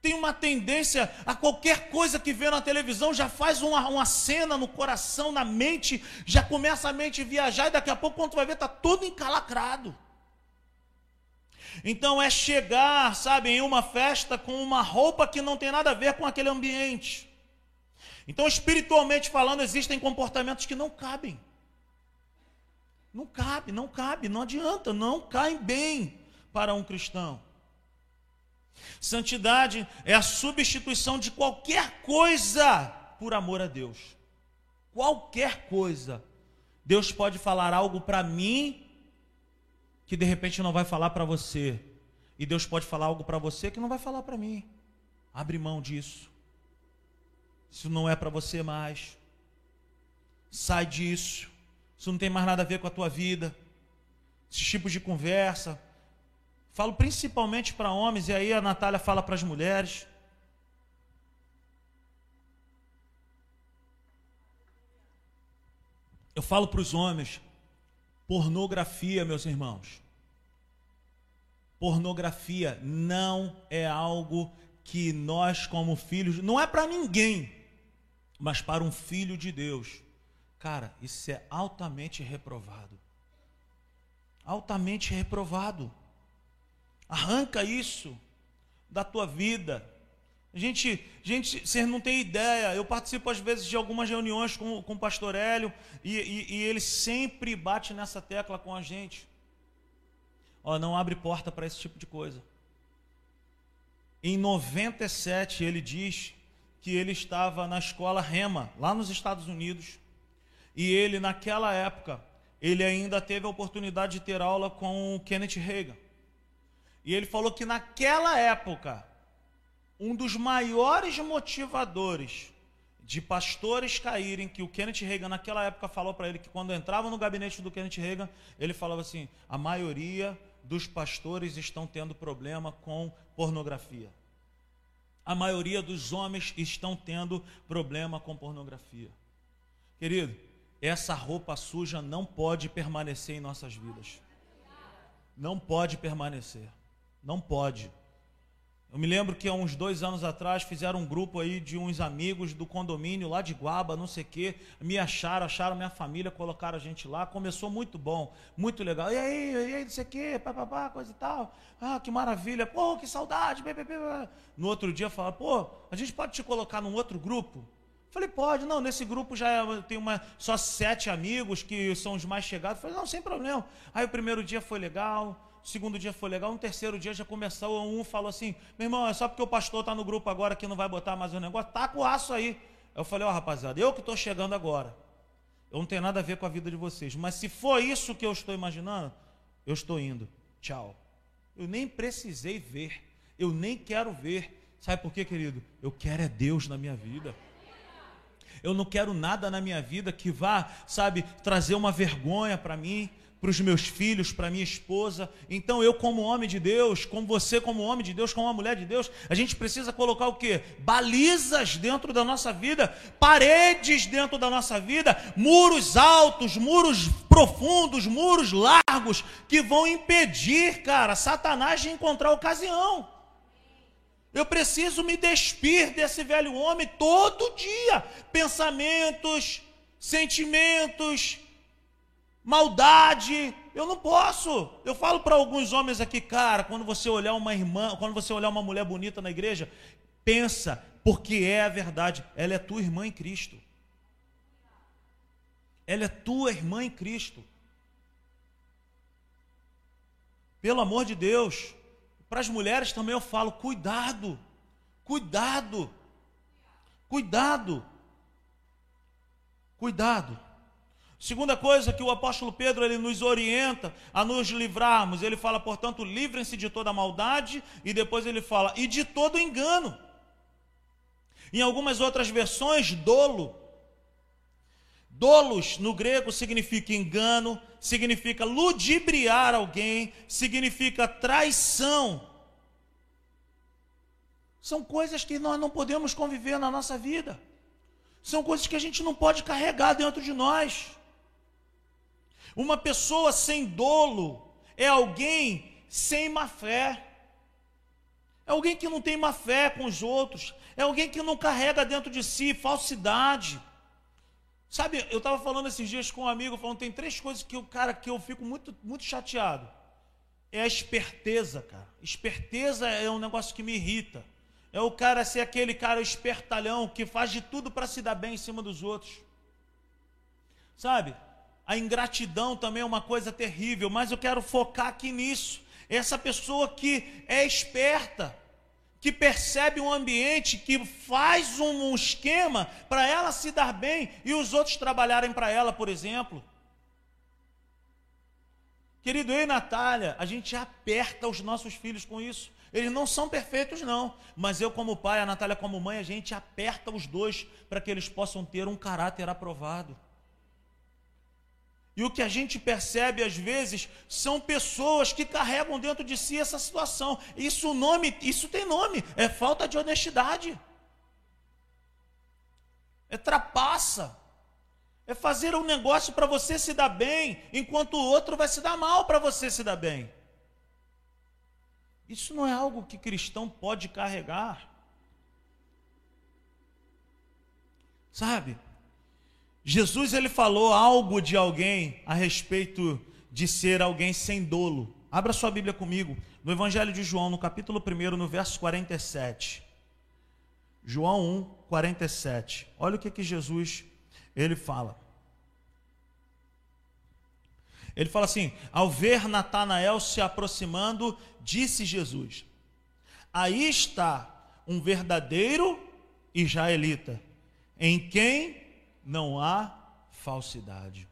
Tem uma tendência a qualquer coisa que vê na televisão, já faz uma, uma cena no coração, na mente, já começa a mente viajar e daqui a pouco, quando vai ver, está todo encalacrado. Então é chegar, sabe, em uma festa com uma roupa que não tem nada a ver com aquele ambiente. Então, espiritualmente falando, existem comportamentos que não cabem. Não cabe, não cabe, não adianta, não caem bem para um cristão. Santidade é a substituição de qualquer coisa por amor a Deus. Qualquer coisa. Deus pode falar algo para mim que de repente não vai falar para você. E Deus pode falar algo para você que não vai falar para mim. Abre mão disso. Isso não é para você mais. Sai disso. Isso não tem mais nada a ver com a tua vida. Esses tipos de conversa. Falo principalmente para homens, e aí a Natália fala para as mulheres. Eu falo para os homens, pornografia, meus irmãos pornografia não é algo que nós, como filhos, não é para ninguém, mas para um filho de Deus. Cara, isso é altamente reprovado. Altamente reprovado. Arranca isso da tua vida. Gente, gente, vocês não têm ideia. Eu participo às vezes de algumas reuniões com, com o pastor Hélio e, e, e ele sempre bate nessa tecla com a gente. Ó, não abre porta para esse tipo de coisa. Em 97, ele diz que ele estava na escola Rema, lá nos Estados Unidos, e ele, naquela época, ele ainda teve a oportunidade de ter aula com o Kenneth Reagan. E ele falou que naquela época, um dos maiores motivadores de pastores caírem, que o Kenneth Reagan naquela época falou para ele que quando entrava no gabinete do Kenneth Reagan, ele falava assim: a maioria dos pastores estão tendo problema com pornografia. A maioria dos homens estão tendo problema com pornografia. Querido, essa roupa suja não pode permanecer em nossas vidas. Não pode permanecer. Não pode. Eu me lembro que há uns dois anos atrás fizeram um grupo aí de uns amigos do condomínio lá de Guaba, não sei o quê. Me acharam, acharam minha família, colocaram a gente lá. Começou muito bom, muito legal. E aí, e aí, não sei o quê, papapá, coisa e tal. Ah, que maravilha. Pô, que saudade. No outro dia falaram, pô, a gente pode te colocar num outro grupo? Falei, pode, não, nesse grupo já tem uma, só sete amigos que são os mais chegados. Falei, não, sem problema. Aí o primeiro dia foi legal, segundo dia foi legal, no terceiro dia já começou, um falou assim, meu irmão, é só porque o pastor está no grupo agora que não vai botar mais um negócio, tá com o aço aí. Eu falei, ó oh, rapaziada, eu que estou chegando agora, eu não tenho nada a ver com a vida de vocês, mas se for isso que eu estou imaginando, eu estou indo, tchau. Eu nem precisei ver, eu nem quero ver, sabe por quê, querido? Eu quero é Deus na minha vida. Eu não quero nada na minha vida que vá, sabe, trazer uma vergonha para mim, para os meus filhos, para minha esposa. Então eu, como homem de Deus, como você, como homem de Deus, como uma mulher de Deus, a gente precisa colocar o quê? Balizas dentro da nossa vida, paredes dentro da nossa vida, muros altos, muros profundos, muros largos, que vão impedir, cara, Satanás de encontrar ocasião. Eu preciso me despir desse velho homem todo dia. Pensamentos, sentimentos, maldade. Eu não posso. Eu falo para alguns homens aqui, cara, quando você olhar uma irmã, quando você olhar uma mulher bonita na igreja, pensa, porque é a verdade, ela é tua irmã em Cristo. Ela é tua irmã em Cristo. Pelo amor de Deus, para as mulheres também eu falo: cuidado, cuidado, cuidado, cuidado. Segunda coisa que o apóstolo Pedro ele nos orienta a nos livrarmos, ele fala, portanto, livrem-se de toda maldade, e depois ele fala, e de todo engano. Em algumas outras versões, dolo. Dolos no grego significa engano, significa ludibriar alguém, significa traição. São coisas que nós não podemos conviver na nossa vida. São coisas que a gente não pode carregar dentro de nós. Uma pessoa sem dolo é alguém sem má fé. É alguém que não tem má fé com os outros. É alguém que não carrega dentro de si falsidade. Sabe, eu estava falando esses dias com um amigo, falando, tem três coisas que o cara que eu fico muito, muito chateado. É a esperteza, cara. Esperteza é um negócio que me irrita. É o cara ser aquele cara espertalhão que faz de tudo para se dar bem em cima dos outros. Sabe? A ingratidão também é uma coisa terrível, mas eu quero focar aqui nisso. Essa pessoa que é esperta, que percebe um ambiente, que faz um, esquema para ela se dar bem e os outros trabalharem para ela, por exemplo. Querido, eu e Natália, a gente aperta os nossos filhos com isso. Eles não são perfeitos, não. Mas eu, como pai, a Natália, como mãe, a gente aperta os dois para que eles possam ter um caráter aprovado. E o que a gente percebe às vezes são pessoas que carregam dentro de si essa situação. Isso nome, isso tem nome, é falta de honestidade. É trapaça. É fazer um negócio para você se dar bem, enquanto o outro vai se dar mal para você se dar bem. Isso não é algo que cristão pode carregar. Sabe? Jesus ele falou algo de alguém a respeito de ser alguém sem dolo. Abra sua Bíblia comigo, no Evangelho de João, no capítulo 1, no verso 47. João 1, 47. Olha o que, que Jesus ele fala. Ele fala assim: ao ver Natanael se aproximando, disse Jesus: Aí está um verdadeiro israelita, em quem não há falsidade,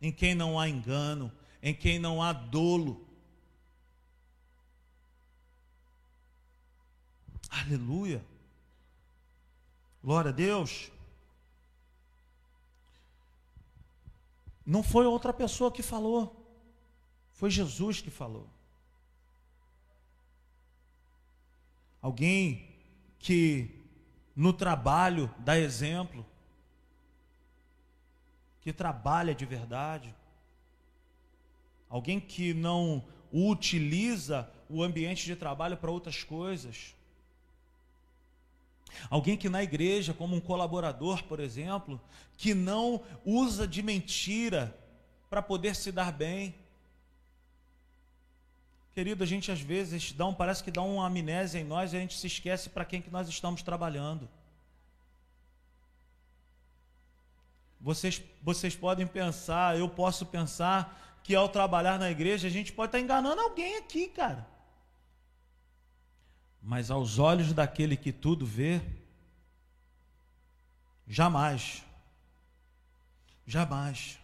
em quem não há engano, em quem não há dolo. Aleluia. Glória a Deus. Não foi outra pessoa que falou, foi Jesus que falou. Alguém que no trabalho dá exemplo, que trabalha de verdade, alguém que não utiliza o ambiente de trabalho para outras coisas. Alguém que na igreja, como um colaborador, por exemplo, que não usa de mentira para poder se dar bem. Querido, a gente às vezes dá um, parece que dá uma amnésia em nós e a gente se esquece para quem que nós estamos trabalhando. Vocês, vocês podem pensar, eu posso pensar que ao trabalhar na igreja a gente pode estar enganando alguém aqui, cara. Mas aos olhos daquele que tudo vê, jamais. Jamais.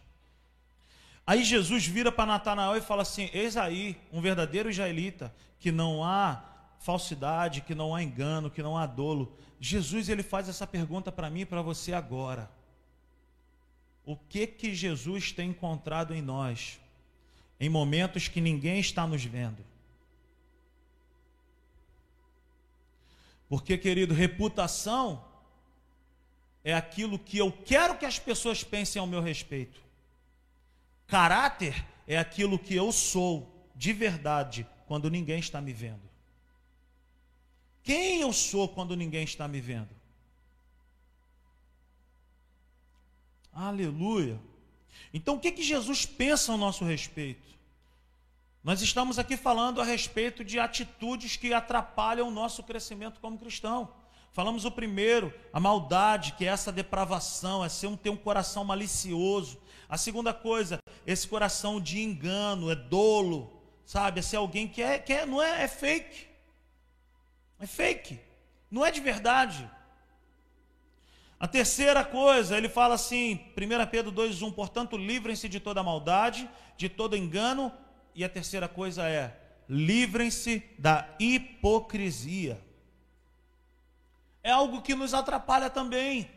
Aí Jesus vira para Natanael e fala assim: Eis aí um verdadeiro israelita, que não há falsidade, que não há engano, que não há dolo. Jesus ele faz essa pergunta para mim e para você agora. O que que Jesus tem encontrado em nós em momentos que ninguém está nos vendo? Porque, querido, reputação é aquilo que eu quero que as pessoas pensem ao meu respeito. Caráter é aquilo que eu sou de verdade quando ninguém está me vendo. Quem eu sou quando ninguém está me vendo? Aleluia. Então o que, que Jesus pensa ao nosso respeito? Nós estamos aqui falando a respeito de atitudes que atrapalham o nosso crescimento como cristão. Falamos o primeiro, a maldade, que é essa depravação, é ser um, ter um coração malicioso. A segunda coisa, esse coração de engano, é dolo, sabe? É ser alguém que é, que é, não é, é fake. É fake. Não é de verdade. A terceira coisa, ele fala assim, 1 Pedro 2,1, portanto, livrem-se de toda maldade, de todo engano, e a terceira coisa é, livrem-se da hipocrisia. É algo que nos atrapalha também.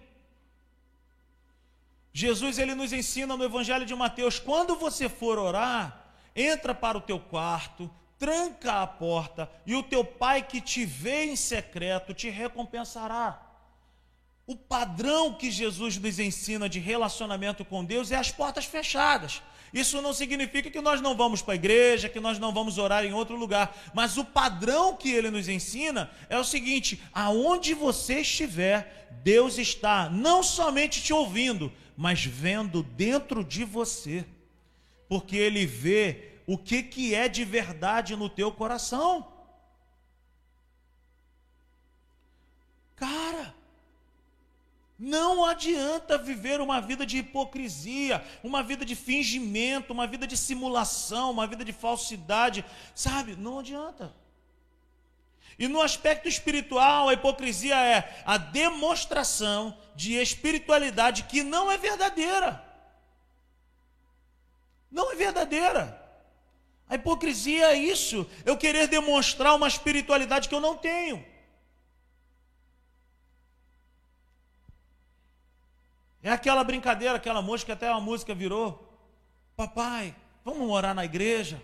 Jesus ele nos ensina no Evangelho de Mateus, quando você for orar, entra para o teu quarto, tranca a porta, e o teu pai que te vê em secreto te recompensará. O padrão que Jesus nos ensina de relacionamento com Deus é as portas fechadas. Isso não significa que nós não vamos para a igreja, que nós não vamos orar em outro lugar, mas o padrão que ele nos ensina é o seguinte: aonde você estiver, Deus está não somente te ouvindo, mas vendo dentro de você, porque ele vê o que, que é de verdade no teu coração. Cara, não adianta viver uma vida de hipocrisia, uma vida de fingimento, uma vida de simulação, uma vida de falsidade, sabe? Não adianta. E no aspecto espiritual, a hipocrisia é a demonstração de espiritualidade que não é verdadeira. Não é verdadeira. A hipocrisia é isso, eu querer demonstrar uma espiritualidade que eu não tenho. É aquela brincadeira, aquela música, até uma música virou. Papai, vamos morar na igreja?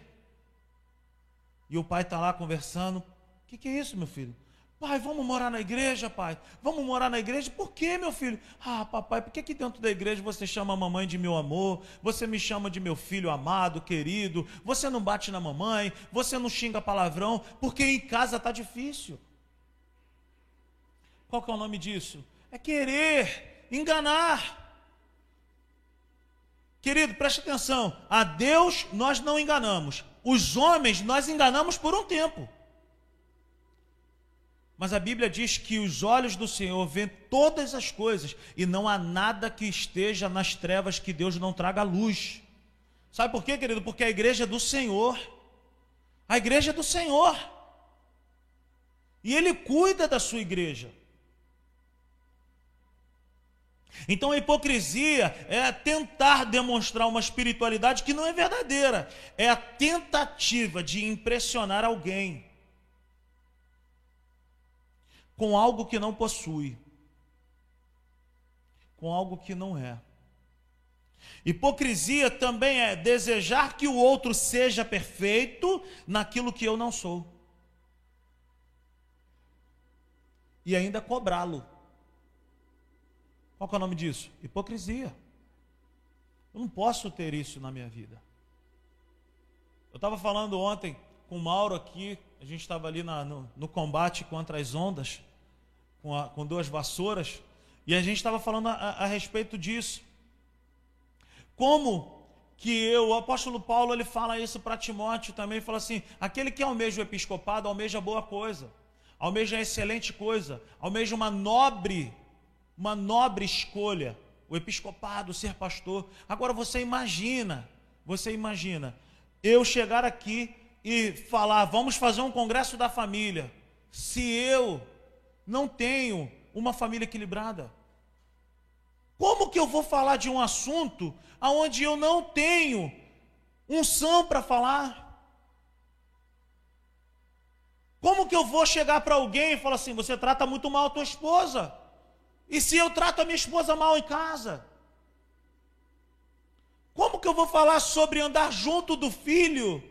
E o pai está lá conversando. O que, que é isso, meu filho? Pai, vamos morar na igreja, pai. Vamos morar na igreja. Por quê, meu filho? Ah, papai, por que aqui dentro da igreja você chama a mamãe de meu amor? Você me chama de meu filho amado, querido? Você não bate na mamãe? Você não xinga palavrão? Porque em casa está difícil. Qual que é o nome disso? É querer enganar. Querido, preste atenção. A Deus nós não enganamos. Os homens nós enganamos por um tempo. Mas a Bíblia diz que os olhos do Senhor veem todas as coisas e não há nada que esteja nas trevas que Deus não traga luz. Sabe por quê, querido? Porque a igreja é do Senhor. A igreja é do Senhor. E Ele cuida da sua igreja. Então a hipocrisia é tentar demonstrar uma espiritualidade que não é verdadeira, é a tentativa de impressionar alguém com algo que não possui, com algo que não é. Hipocrisia também é desejar que o outro seja perfeito naquilo que eu não sou. E ainda cobrá-lo. Qual é o nome disso? Hipocrisia. Eu não posso ter isso na minha vida. Eu estava falando ontem com o Mauro aqui, a gente estava ali na, no, no, combate contra as ondas, com, a, com duas vassouras, e a gente estava falando a, a, respeito disso. Como que eu, o apóstolo Paulo, ele fala isso para Timóteo também, fala assim: aquele que almeja o episcopado, almeja boa coisa, almeja excelente coisa, almeja uma nobre uma nobre escolha, o episcopado, ser pastor. Agora você imagina Você imagina eu chegar aqui e falar, vamos fazer um congresso da família, se eu não tenho uma família equilibrada? Como que eu vou falar de um assunto aonde eu não tenho unção para falar? Como que eu vou chegar para alguém e falar assim: você trata muito mal a tua esposa? E se eu trato a minha esposa mal em casa? Como que eu vou falar sobre andar junto do filho?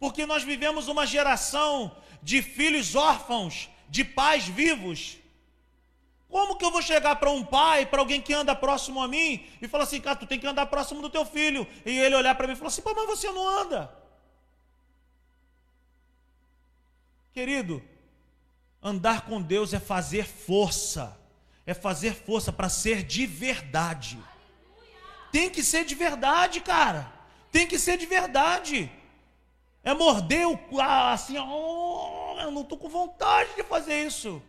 Porque nós vivemos uma geração de filhos órfãos, de pais vivos. Como que eu vou chegar para um pai, para alguém que anda próximo a mim, e falar assim, cara, tu tem que andar próximo do teu filho? E ele olhar para mim e falar assim, pô, mas você não anda. Querido, andar com Deus é fazer força, é fazer força para ser de verdade. Tem que ser de verdade, cara. Tem que ser de verdade. É morder o assim, oh, eu não estou com vontade de fazer isso.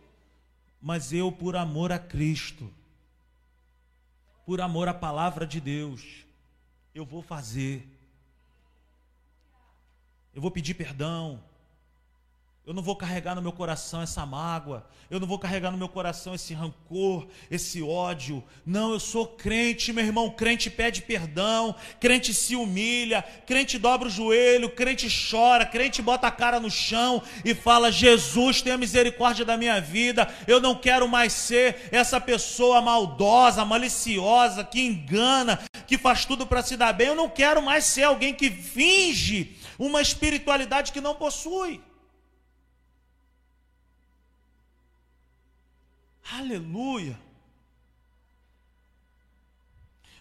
Mas eu, por amor a Cristo, por amor à palavra de Deus, eu vou fazer. Eu vou pedir perdão. Eu não vou carregar no meu coração essa mágoa. Eu não vou carregar no meu coração esse rancor, esse ódio. Não, eu sou crente, meu irmão. Crente pede perdão, crente se humilha, crente dobra o joelho, crente chora, crente bota a cara no chão e fala: Jesus, tenha misericórdia da minha vida. Eu não quero mais ser essa pessoa maldosa, maliciosa, que engana, que faz tudo para se dar bem. Eu não quero mais ser alguém que finge uma espiritualidade que não possui. Aleluia.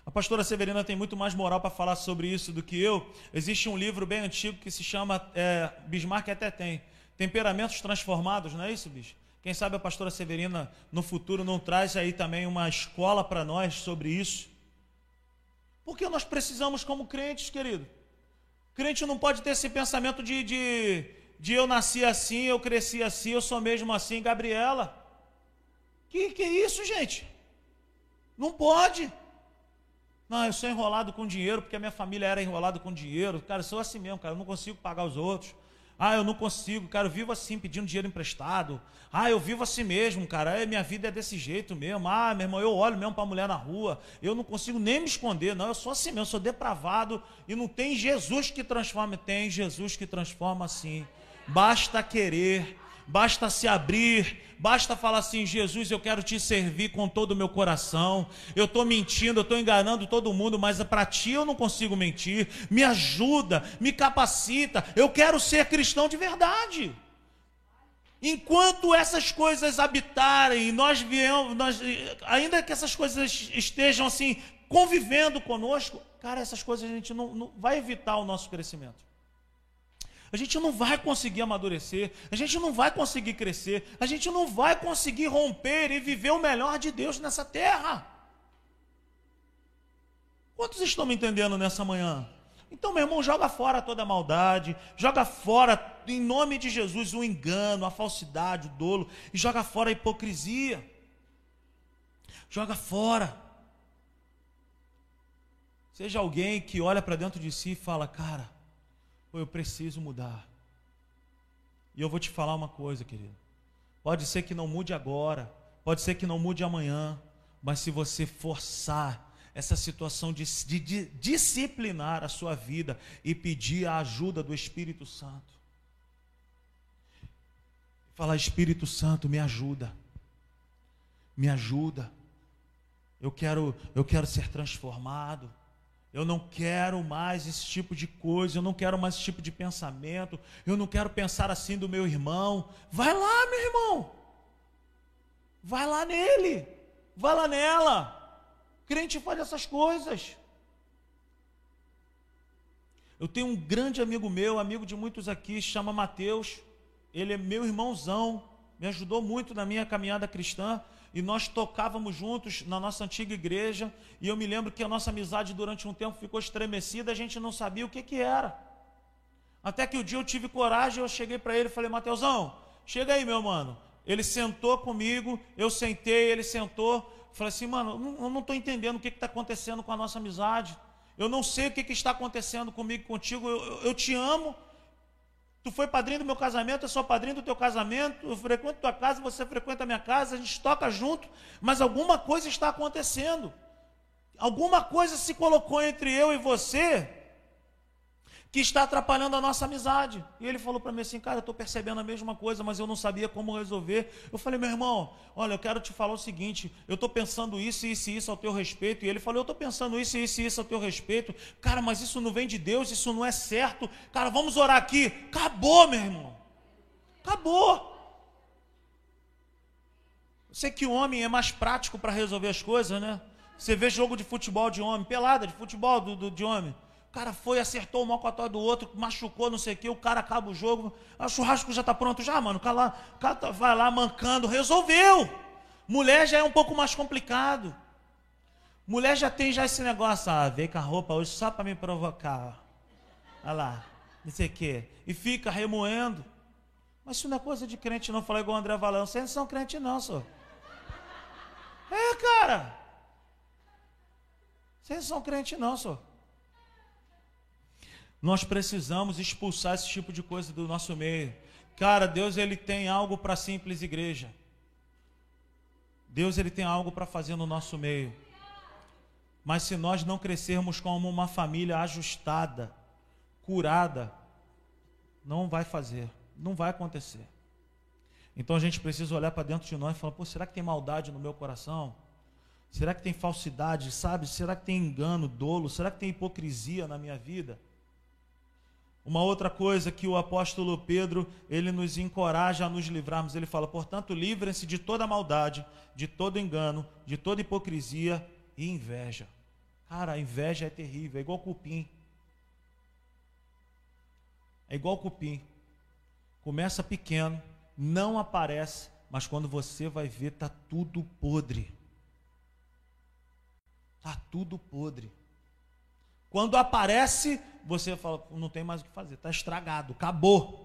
A pastora Severina tem muito mais moral para falar sobre isso do que eu. Existe um livro bem antigo que se chama, é, Bismarck até tem, Temperamentos Transformados, não é isso, bicho? Quem sabe a pastora Severina no futuro não traz aí também uma escola para nós sobre isso. Porque nós precisamos, como crentes, querido. Crente não pode ter esse pensamento de, de, de eu nasci assim, eu cresci assim, eu sou mesmo assim, Gabriela. Que que é isso, gente? Não pode. Não, eu sou enrolado com dinheiro porque a minha família era enrolada com dinheiro. Cara, eu sou assim mesmo, cara, eu não consigo pagar os outros. Ah, eu não consigo, cara, eu vivo assim, pedindo dinheiro emprestado. Ah, eu vivo assim mesmo, cara, é, minha vida é desse jeito mesmo. Ah, meu irmão, eu olho mesmo para mulher na rua, eu não consigo nem me esconder, não, eu sou assim mesmo, eu sou depravado e não tem Jesus que transforma, tem Jesus que transforma assim. Basta querer, basta se abrir, basta falar assim: Jesus, eu quero te servir com todo o meu coração. Eu estou mentindo, eu estou enganando todo mundo, mas para ti eu não consigo mentir. Me ajuda, me capacita. Eu quero ser cristão de verdade. Enquanto essas coisas habitarem, nós viemos, nós, ainda que essas coisas estejam assim convivendo conosco, cara, essas coisas a gente não, não vai evitar o nosso crescimento a gente não vai conseguir amadurecer, a gente não vai conseguir crescer, a gente não vai conseguir romper e viver o melhor de Deus nessa terra. Quantos estão me entendendo nessa manhã? Então, meu irmão, joga fora toda a maldade, joga fora, em nome de Jesus, o engano, a falsidade, o dolo, e joga fora a hipocrisia. Joga fora. Seja alguém que olha para dentro de si e fala: Cara, ou eu preciso mudar. E eu vou te falar uma coisa, querido. Pode ser que não mude agora, pode ser que não mude amanhã, mas se você forçar essa situação de, de, de disciplinar a sua vida e pedir a ajuda do Espírito Santo, falar: Espírito Santo, me ajuda, me ajuda. Eu quero, eu quero ser transformado. Eu não quero mais esse tipo de coisa, eu não quero mais esse tipo de pensamento, eu não quero pensar assim do meu irmão. Vai lá, meu irmão. Vai lá nele. Vai lá nela. Crente faz essas coisas. Eu tenho um grande amigo meu, amigo de muitos aqui, chama Mateus. Ele é meu irmãozão, me ajudou muito na minha caminhada cristã e nós tocávamos juntos na nossa antiga igreja, e eu me lembro que a nossa amizade durante um tempo ficou estremecida, a gente não sabia o que, que era. Até que o um dia eu tive coragem, eu cheguei para ele e falei, Mateusão, chega aí, meu mano. Ele sentou comigo, eu sentei, ele sentou. Falei assim, mano, eu não estou entendendo o que está acontecendo com a nossa amizade. Eu não sei o que, que está acontecendo comigo contigo. Eu, eu, eu, te amo. Tu foi padrinho do meu casamento, eu sou padrinho do teu casamento. Eu frequento tua casa, você frequenta a minha casa. A gente toca junto. Mas alguma coisa está acontecendo. Alguma coisa se colocou entre eu e você que está atrapalhando a nossa amizade. E ele falou para mim assim, cara, eu estou percebendo a mesma coisa, mas eu não sabia como resolver. Eu falei, meu irmão, olha, eu quero te falar o seguinte, eu estou pensando isso, isso e isso ao teu respeito. E ele falou, eu estou pensando isso, isso e isso ao teu respeito. Cara, mas isso não vem de Deus, isso não é certo. Cara, vamos orar aqui. Acabou, meu irmão. Acabou. Eu sei que o homem é mais prático para resolver as coisas, né? Você vê jogo de futebol de homem, pelada de futebol do, do de homem cara foi, acertou o mocotó do outro, machucou, não sei o quê, o cara acaba o jogo. Ah, o churrasco já está pronto já, mano. O cara tá, vai lá mancando, resolveu. Mulher já é um pouco mais complicado. Mulher já tem já esse negócio, ah, veio com a roupa hoje só para me provocar. Olha lá, não sei o quê. E fica remoendo. Mas isso não é coisa de crente, não. Falei igual o André Valão, vocês não são crente, não, senhor. É, cara. Vocês não são crente, não, senhor. Nós precisamos expulsar esse tipo de coisa do nosso meio. Cara, Deus ele tem algo para a simples igreja. Deus ele tem algo para fazer no nosso meio. Mas se nós não crescermos como uma família ajustada, curada, não vai fazer, não vai acontecer. Então a gente precisa olhar para dentro de nós e falar: pô, será que tem maldade no meu coração? Será que tem falsidade, sabe? Será que tem engano, dolo? Será que tem hipocrisia na minha vida? Uma outra coisa que o apóstolo Pedro, ele nos encoraja a nos livrarmos, ele fala: "Portanto, livrem-se de toda maldade, de todo engano, de toda hipocrisia e inveja". Cara, a inveja é terrível, é igual cupim. É igual cupim. Começa pequeno, não aparece, mas quando você vai ver tá tudo podre. Tá tudo podre. Quando aparece, você fala, não tem mais o que fazer, está estragado, acabou.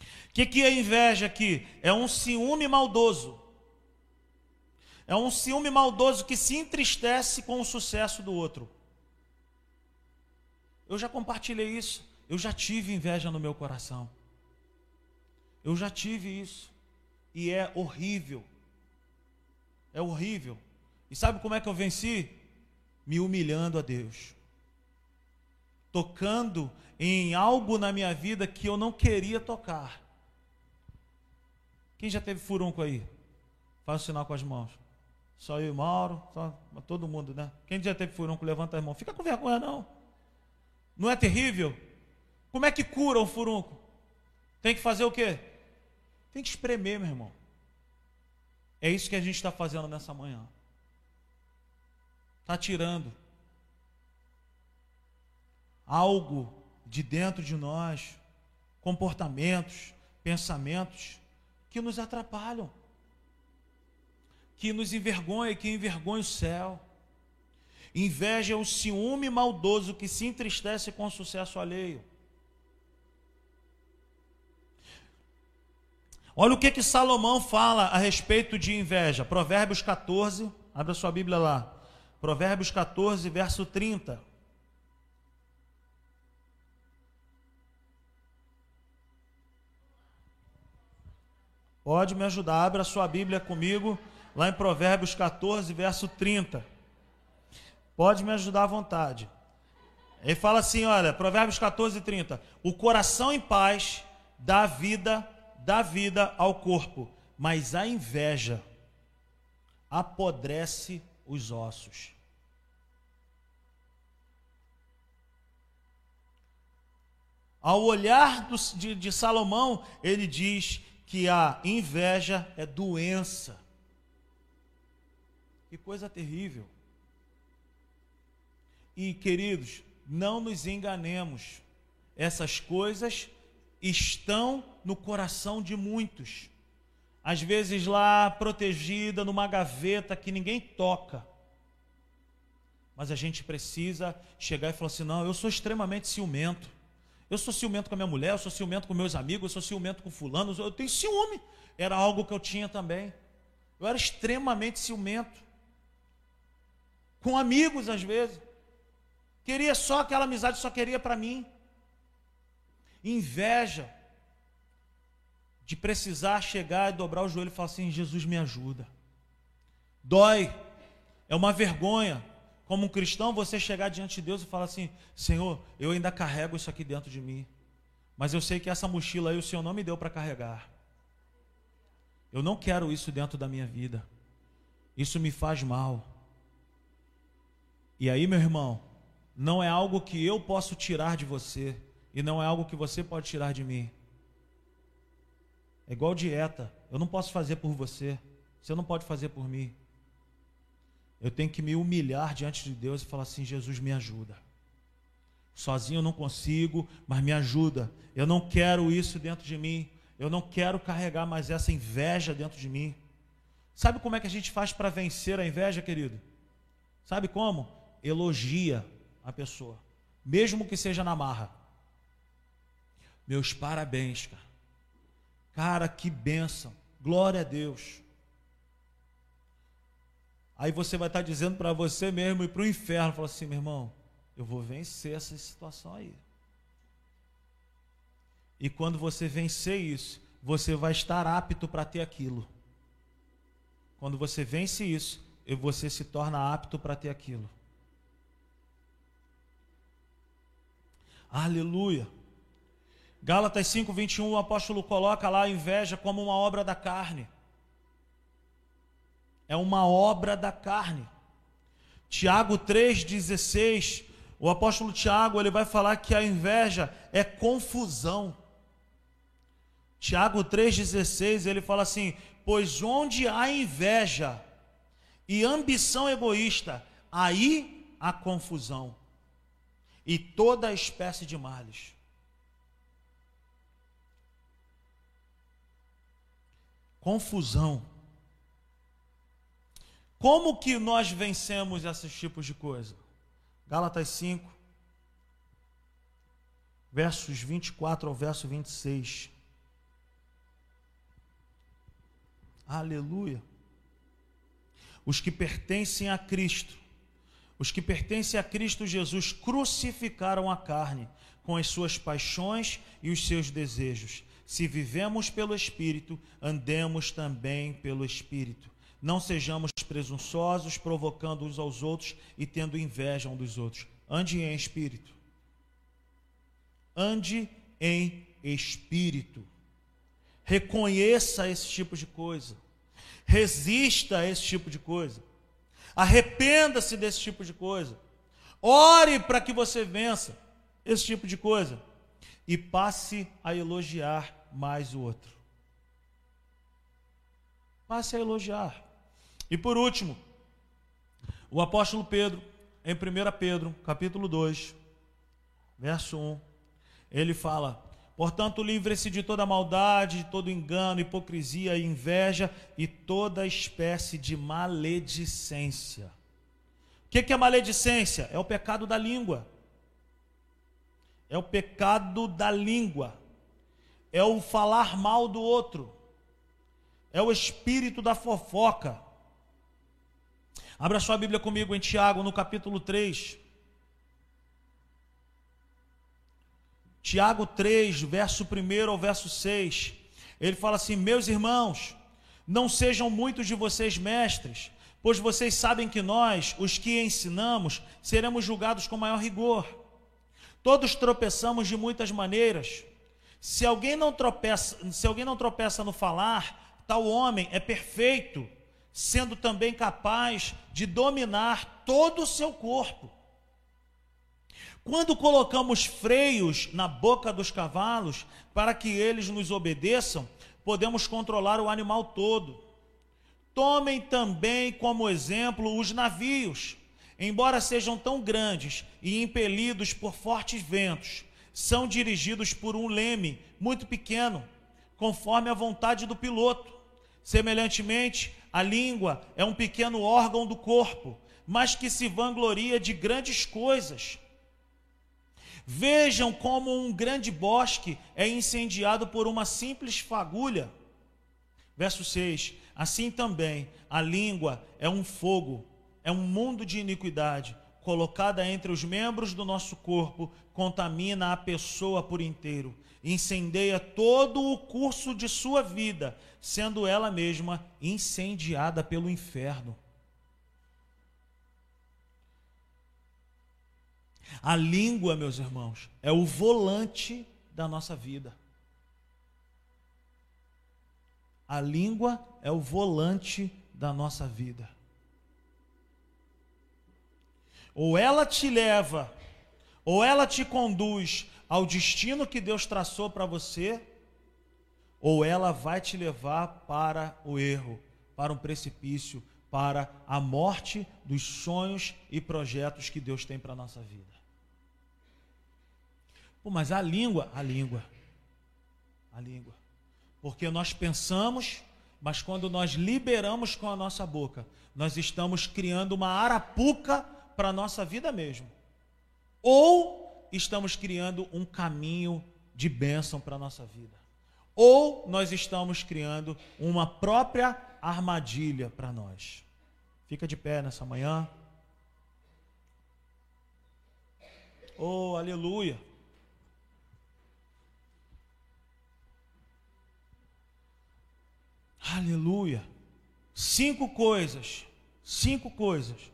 O que, que é inveja aqui? É um ciúme maldoso. É um ciúme maldoso que se entristece com o sucesso do outro. Eu já compartilhei isso. Eu já tive inveja no meu coração. Eu já tive isso. E é horrível. É horrível. E sabe como é que eu venci? me humilhando a Deus, tocando em algo na minha vida que eu não queria tocar. Quem já teve furunco aí? Faz o sinal com as mãos. Só eu e Mauro, só, todo mundo, né? Quem já teve furunco, levanta as mãos. Fica com vergonha, não. Não é terrível? Como é que cura um furunco? Tem que fazer o quê? Tem que espremer, meu irmão. É isso que a gente está fazendo nessa manhã está tirando algo de dentro de nós, comportamentos, pensamentos que nos atrapalham, que nos envergonha, que envergonha o céu. Inveja é o ciúme maldoso que se entristece com o sucesso alheio. Olha o que que Salomão fala a respeito de inveja. Provérbios 14, abra sua Bíblia lá. Provérbios 14, verso 30. Pode me ajudar, abra sua Bíblia comigo, lá em Provérbios 14, verso 30. Pode me ajudar à vontade. Ele fala assim: olha, Provérbios 14, 30. O coração em paz dá vida, dá vida ao corpo, mas a inveja apodrece os ossos. Ao olhar do, de, de Salomão, ele diz que a inveja é doença. Que coisa terrível. E, queridos, não nos enganemos, essas coisas estão no coração de muitos às vezes lá protegida numa gaveta que ninguém toca. Mas a gente precisa chegar e falar assim: não, eu sou extremamente ciumento. Eu sou ciumento com a minha mulher, eu sou ciumento com meus amigos, eu sou ciumento com fulano, eu tenho ciúme. Era algo que eu tinha também. Eu era extremamente ciumento. Com amigos, às vezes. Queria só aquela amizade, só queria para mim. Inveja de precisar chegar e dobrar o joelho e falar assim: Jesus me ajuda. Dói, é uma vergonha. Como um cristão, você chegar diante de Deus e falar assim: Senhor, eu ainda carrego isso aqui dentro de mim, mas eu sei que essa mochila aí o Senhor não me deu para carregar. Eu não quero isso dentro da minha vida. Isso me faz mal. E aí, meu irmão, não é algo que eu posso tirar de você e não é algo que você pode tirar de mim. É igual dieta. Eu não posso fazer por você. Você não pode fazer por mim. Eu tenho que me humilhar diante de Deus e falar assim: Jesus, me ajuda. Sozinho eu não consigo, mas me ajuda. Eu não quero isso dentro de mim. Eu não quero carregar mais essa inveja dentro de mim. Sabe como é que a gente faz para vencer a inveja, querido? Sabe como? Elogia a pessoa, mesmo que seja na marra. Meus parabéns, cara. Cara, que bênção. Glória a Deus. Aí você vai estar dizendo para você mesmo e para o inferno, fala assim, meu irmão, eu vou vencer essa situação aí. E quando você vencer isso, você vai estar apto para ter aquilo. Quando você vence isso, você se torna apto para ter aquilo. Aleluia. Gálatas 5, 21, o apóstolo coloca lá a inveja como uma obra da carne. É uma obra da carne. Tiago 3,16, o apóstolo Tiago ele vai falar que a inveja é confusão. Tiago 3,16 ele fala assim: Pois onde há inveja e ambição egoísta, aí há confusão e toda espécie de males. Confusão. Como que nós vencemos esses tipos de coisa? Gálatas 5, versos 24 ao verso 26. Aleluia. Os que pertencem a Cristo os que pertencem a Cristo Jesus crucificaram a carne com as suas paixões e os seus desejos. Se vivemos pelo Espírito, andemos também pelo Espírito. Não sejamos presunçosos, provocando uns aos outros e tendo inveja um dos outros. Ande em espírito. Ande em espírito. Reconheça esse tipo de coisa. Resista a esse tipo de coisa. Arrependa-se desse tipo de coisa. Ore para que você vença esse tipo de coisa. E passe a elogiar mais o outro. Passe a elogiar. E por último, o apóstolo Pedro, em 1 Pedro, capítulo 2, verso 1, ele fala: Portanto, livre-se de toda maldade, de todo engano, hipocrisia, inveja e toda espécie de maledicência. O que é maledicência? É o pecado da língua. É o pecado da língua. É o falar mal do outro. É o espírito da fofoca. Abra sua Bíblia comigo em Tiago, no capítulo 3. Tiago 3, verso 1 ao verso 6, ele fala assim: Meus irmãos, não sejam muitos de vocês mestres, pois vocês sabem que nós, os que ensinamos, seremos julgados com maior rigor. Todos tropeçamos de muitas maneiras. Se alguém não tropeça, se alguém não tropeça no falar, tal homem é perfeito, sendo também capaz de dominar todo o seu corpo. Quando colocamos freios na boca dos cavalos para que eles nos obedeçam, podemos controlar o animal todo. Tomem também como exemplo os navios, embora sejam tão grandes e impelidos por fortes ventos, são dirigidos por um leme muito pequeno, conforme a vontade do piloto. Semelhantemente, a língua é um pequeno órgão do corpo, mas que se vangloria de grandes coisas Vejam como um grande bosque é incendiado por uma simples fagulha. Verso 6: Assim também a língua é um fogo, é um mundo de iniquidade. colocada entre os membros do nosso corpo, contamina a pessoa por inteiro, incendeia todo o curso de sua vida, sendo ela mesma incendiada pelo inferno. A língua, meus irmãos, é o volante da nossa vida. A língua é o volante da nossa vida. Ou ela te leva, ou ela te conduz ao destino que Deus traçou para você, ou ela vai te levar para o erro, para um precipício, para a morte dos sonhos e projetos que Deus tem para a nossa vida. Pô, mas a língua, a língua, a língua. Porque nós pensamos, mas quando nós liberamos com a nossa boca, nós estamos criando uma arapuca para a nossa vida mesmo. Ou estamos criando um caminho de bênção para a nossa vida. Ou nós estamos criando uma própria armadilha para nós. Fica de pé nessa manhã. Oh, aleluia. Aleluia. Cinco coisas, cinco coisas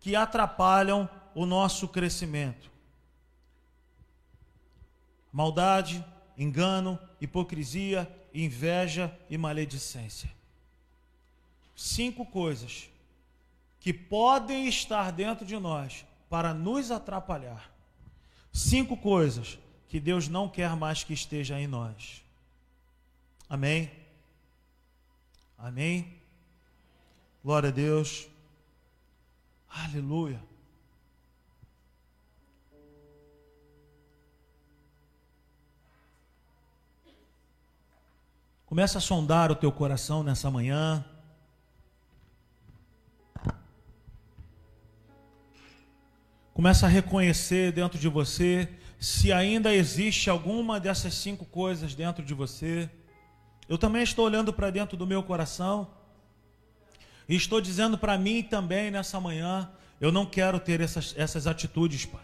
que atrapalham o nosso crescimento: maldade, engano, hipocrisia, inveja e maledicência. Cinco coisas que podem estar dentro de nós para nos atrapalhar. Cinco coisas que Deus não quer mais que esteja em nós. Amém? Amém? Glória a Deus. Aleluia. Começa a sondar o teu coração nessa manhã. Começa a reconhecer dentro de você se ainda existe alguma dessas cinco coisas dentro de você. Eu também estou olhando para dentro do meu coração e estou dizendo para mim também nessa manhã: eu não quero ter essas, essas atitudes, Pai,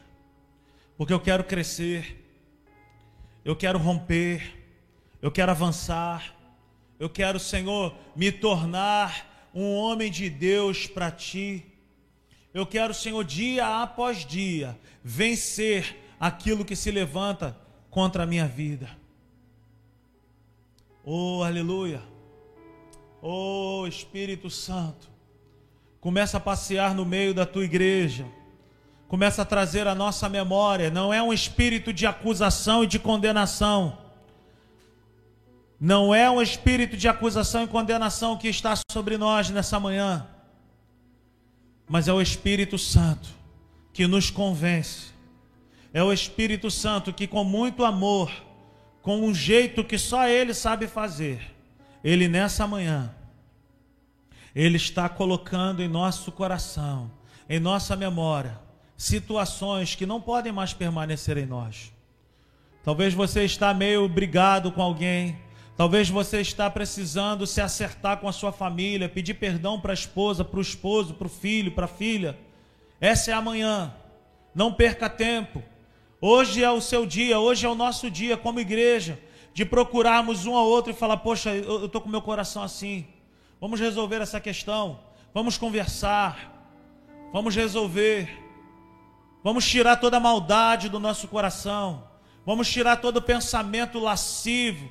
porque eu quero crescer, eu quero romper, eu quero avançar, eu quero, Senhor, me tornar um homem de Deus para Ti. Eu quero, Senhor, dia após dia, vencer aquilo que se levanta contra a minha vida. Oh, aleluia. Oh, Espírito Santo. Começa a passear no meio da tua igreja. Começa a trazer a nossa memória. Não é um espírito de acusação e de condenação. Não é um espírito de acusação e condenação que está sobre nós nessa manhã. Mas é o Espírito Santo que nos convence. É o Espírito Santo que, com muito amor, com um jeito que só Ele sabe fazer. Ele nessa manhã, Ele está colocando em nosso coração, em nossa memória, situações que não podem mais permanecer em nós. Talvez você está meio brigado com alguém, talvez você está precisando se acertar com a sua família, pedir perdão para a esposa, para o esposo, para o filho, para a filha. Essa é a manhã. Não perca tempo. Hoje é o seu dia, hoje é o nosso dia como igreja, de procurarmos um ao outro e falar: Poxa, eu estou com meu coração assim. Vamos resolver essa questão. Vamos conversar. Vamos resolver. Vamos tirar toda a maldade do nosso coração. Vamos tirar todo o pensamento lascivo.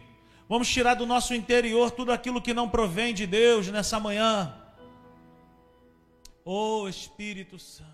Vamos tirar do nosso interior tudo aquilo que não provém de Deus nessa manhã. Oh Espírito Santo.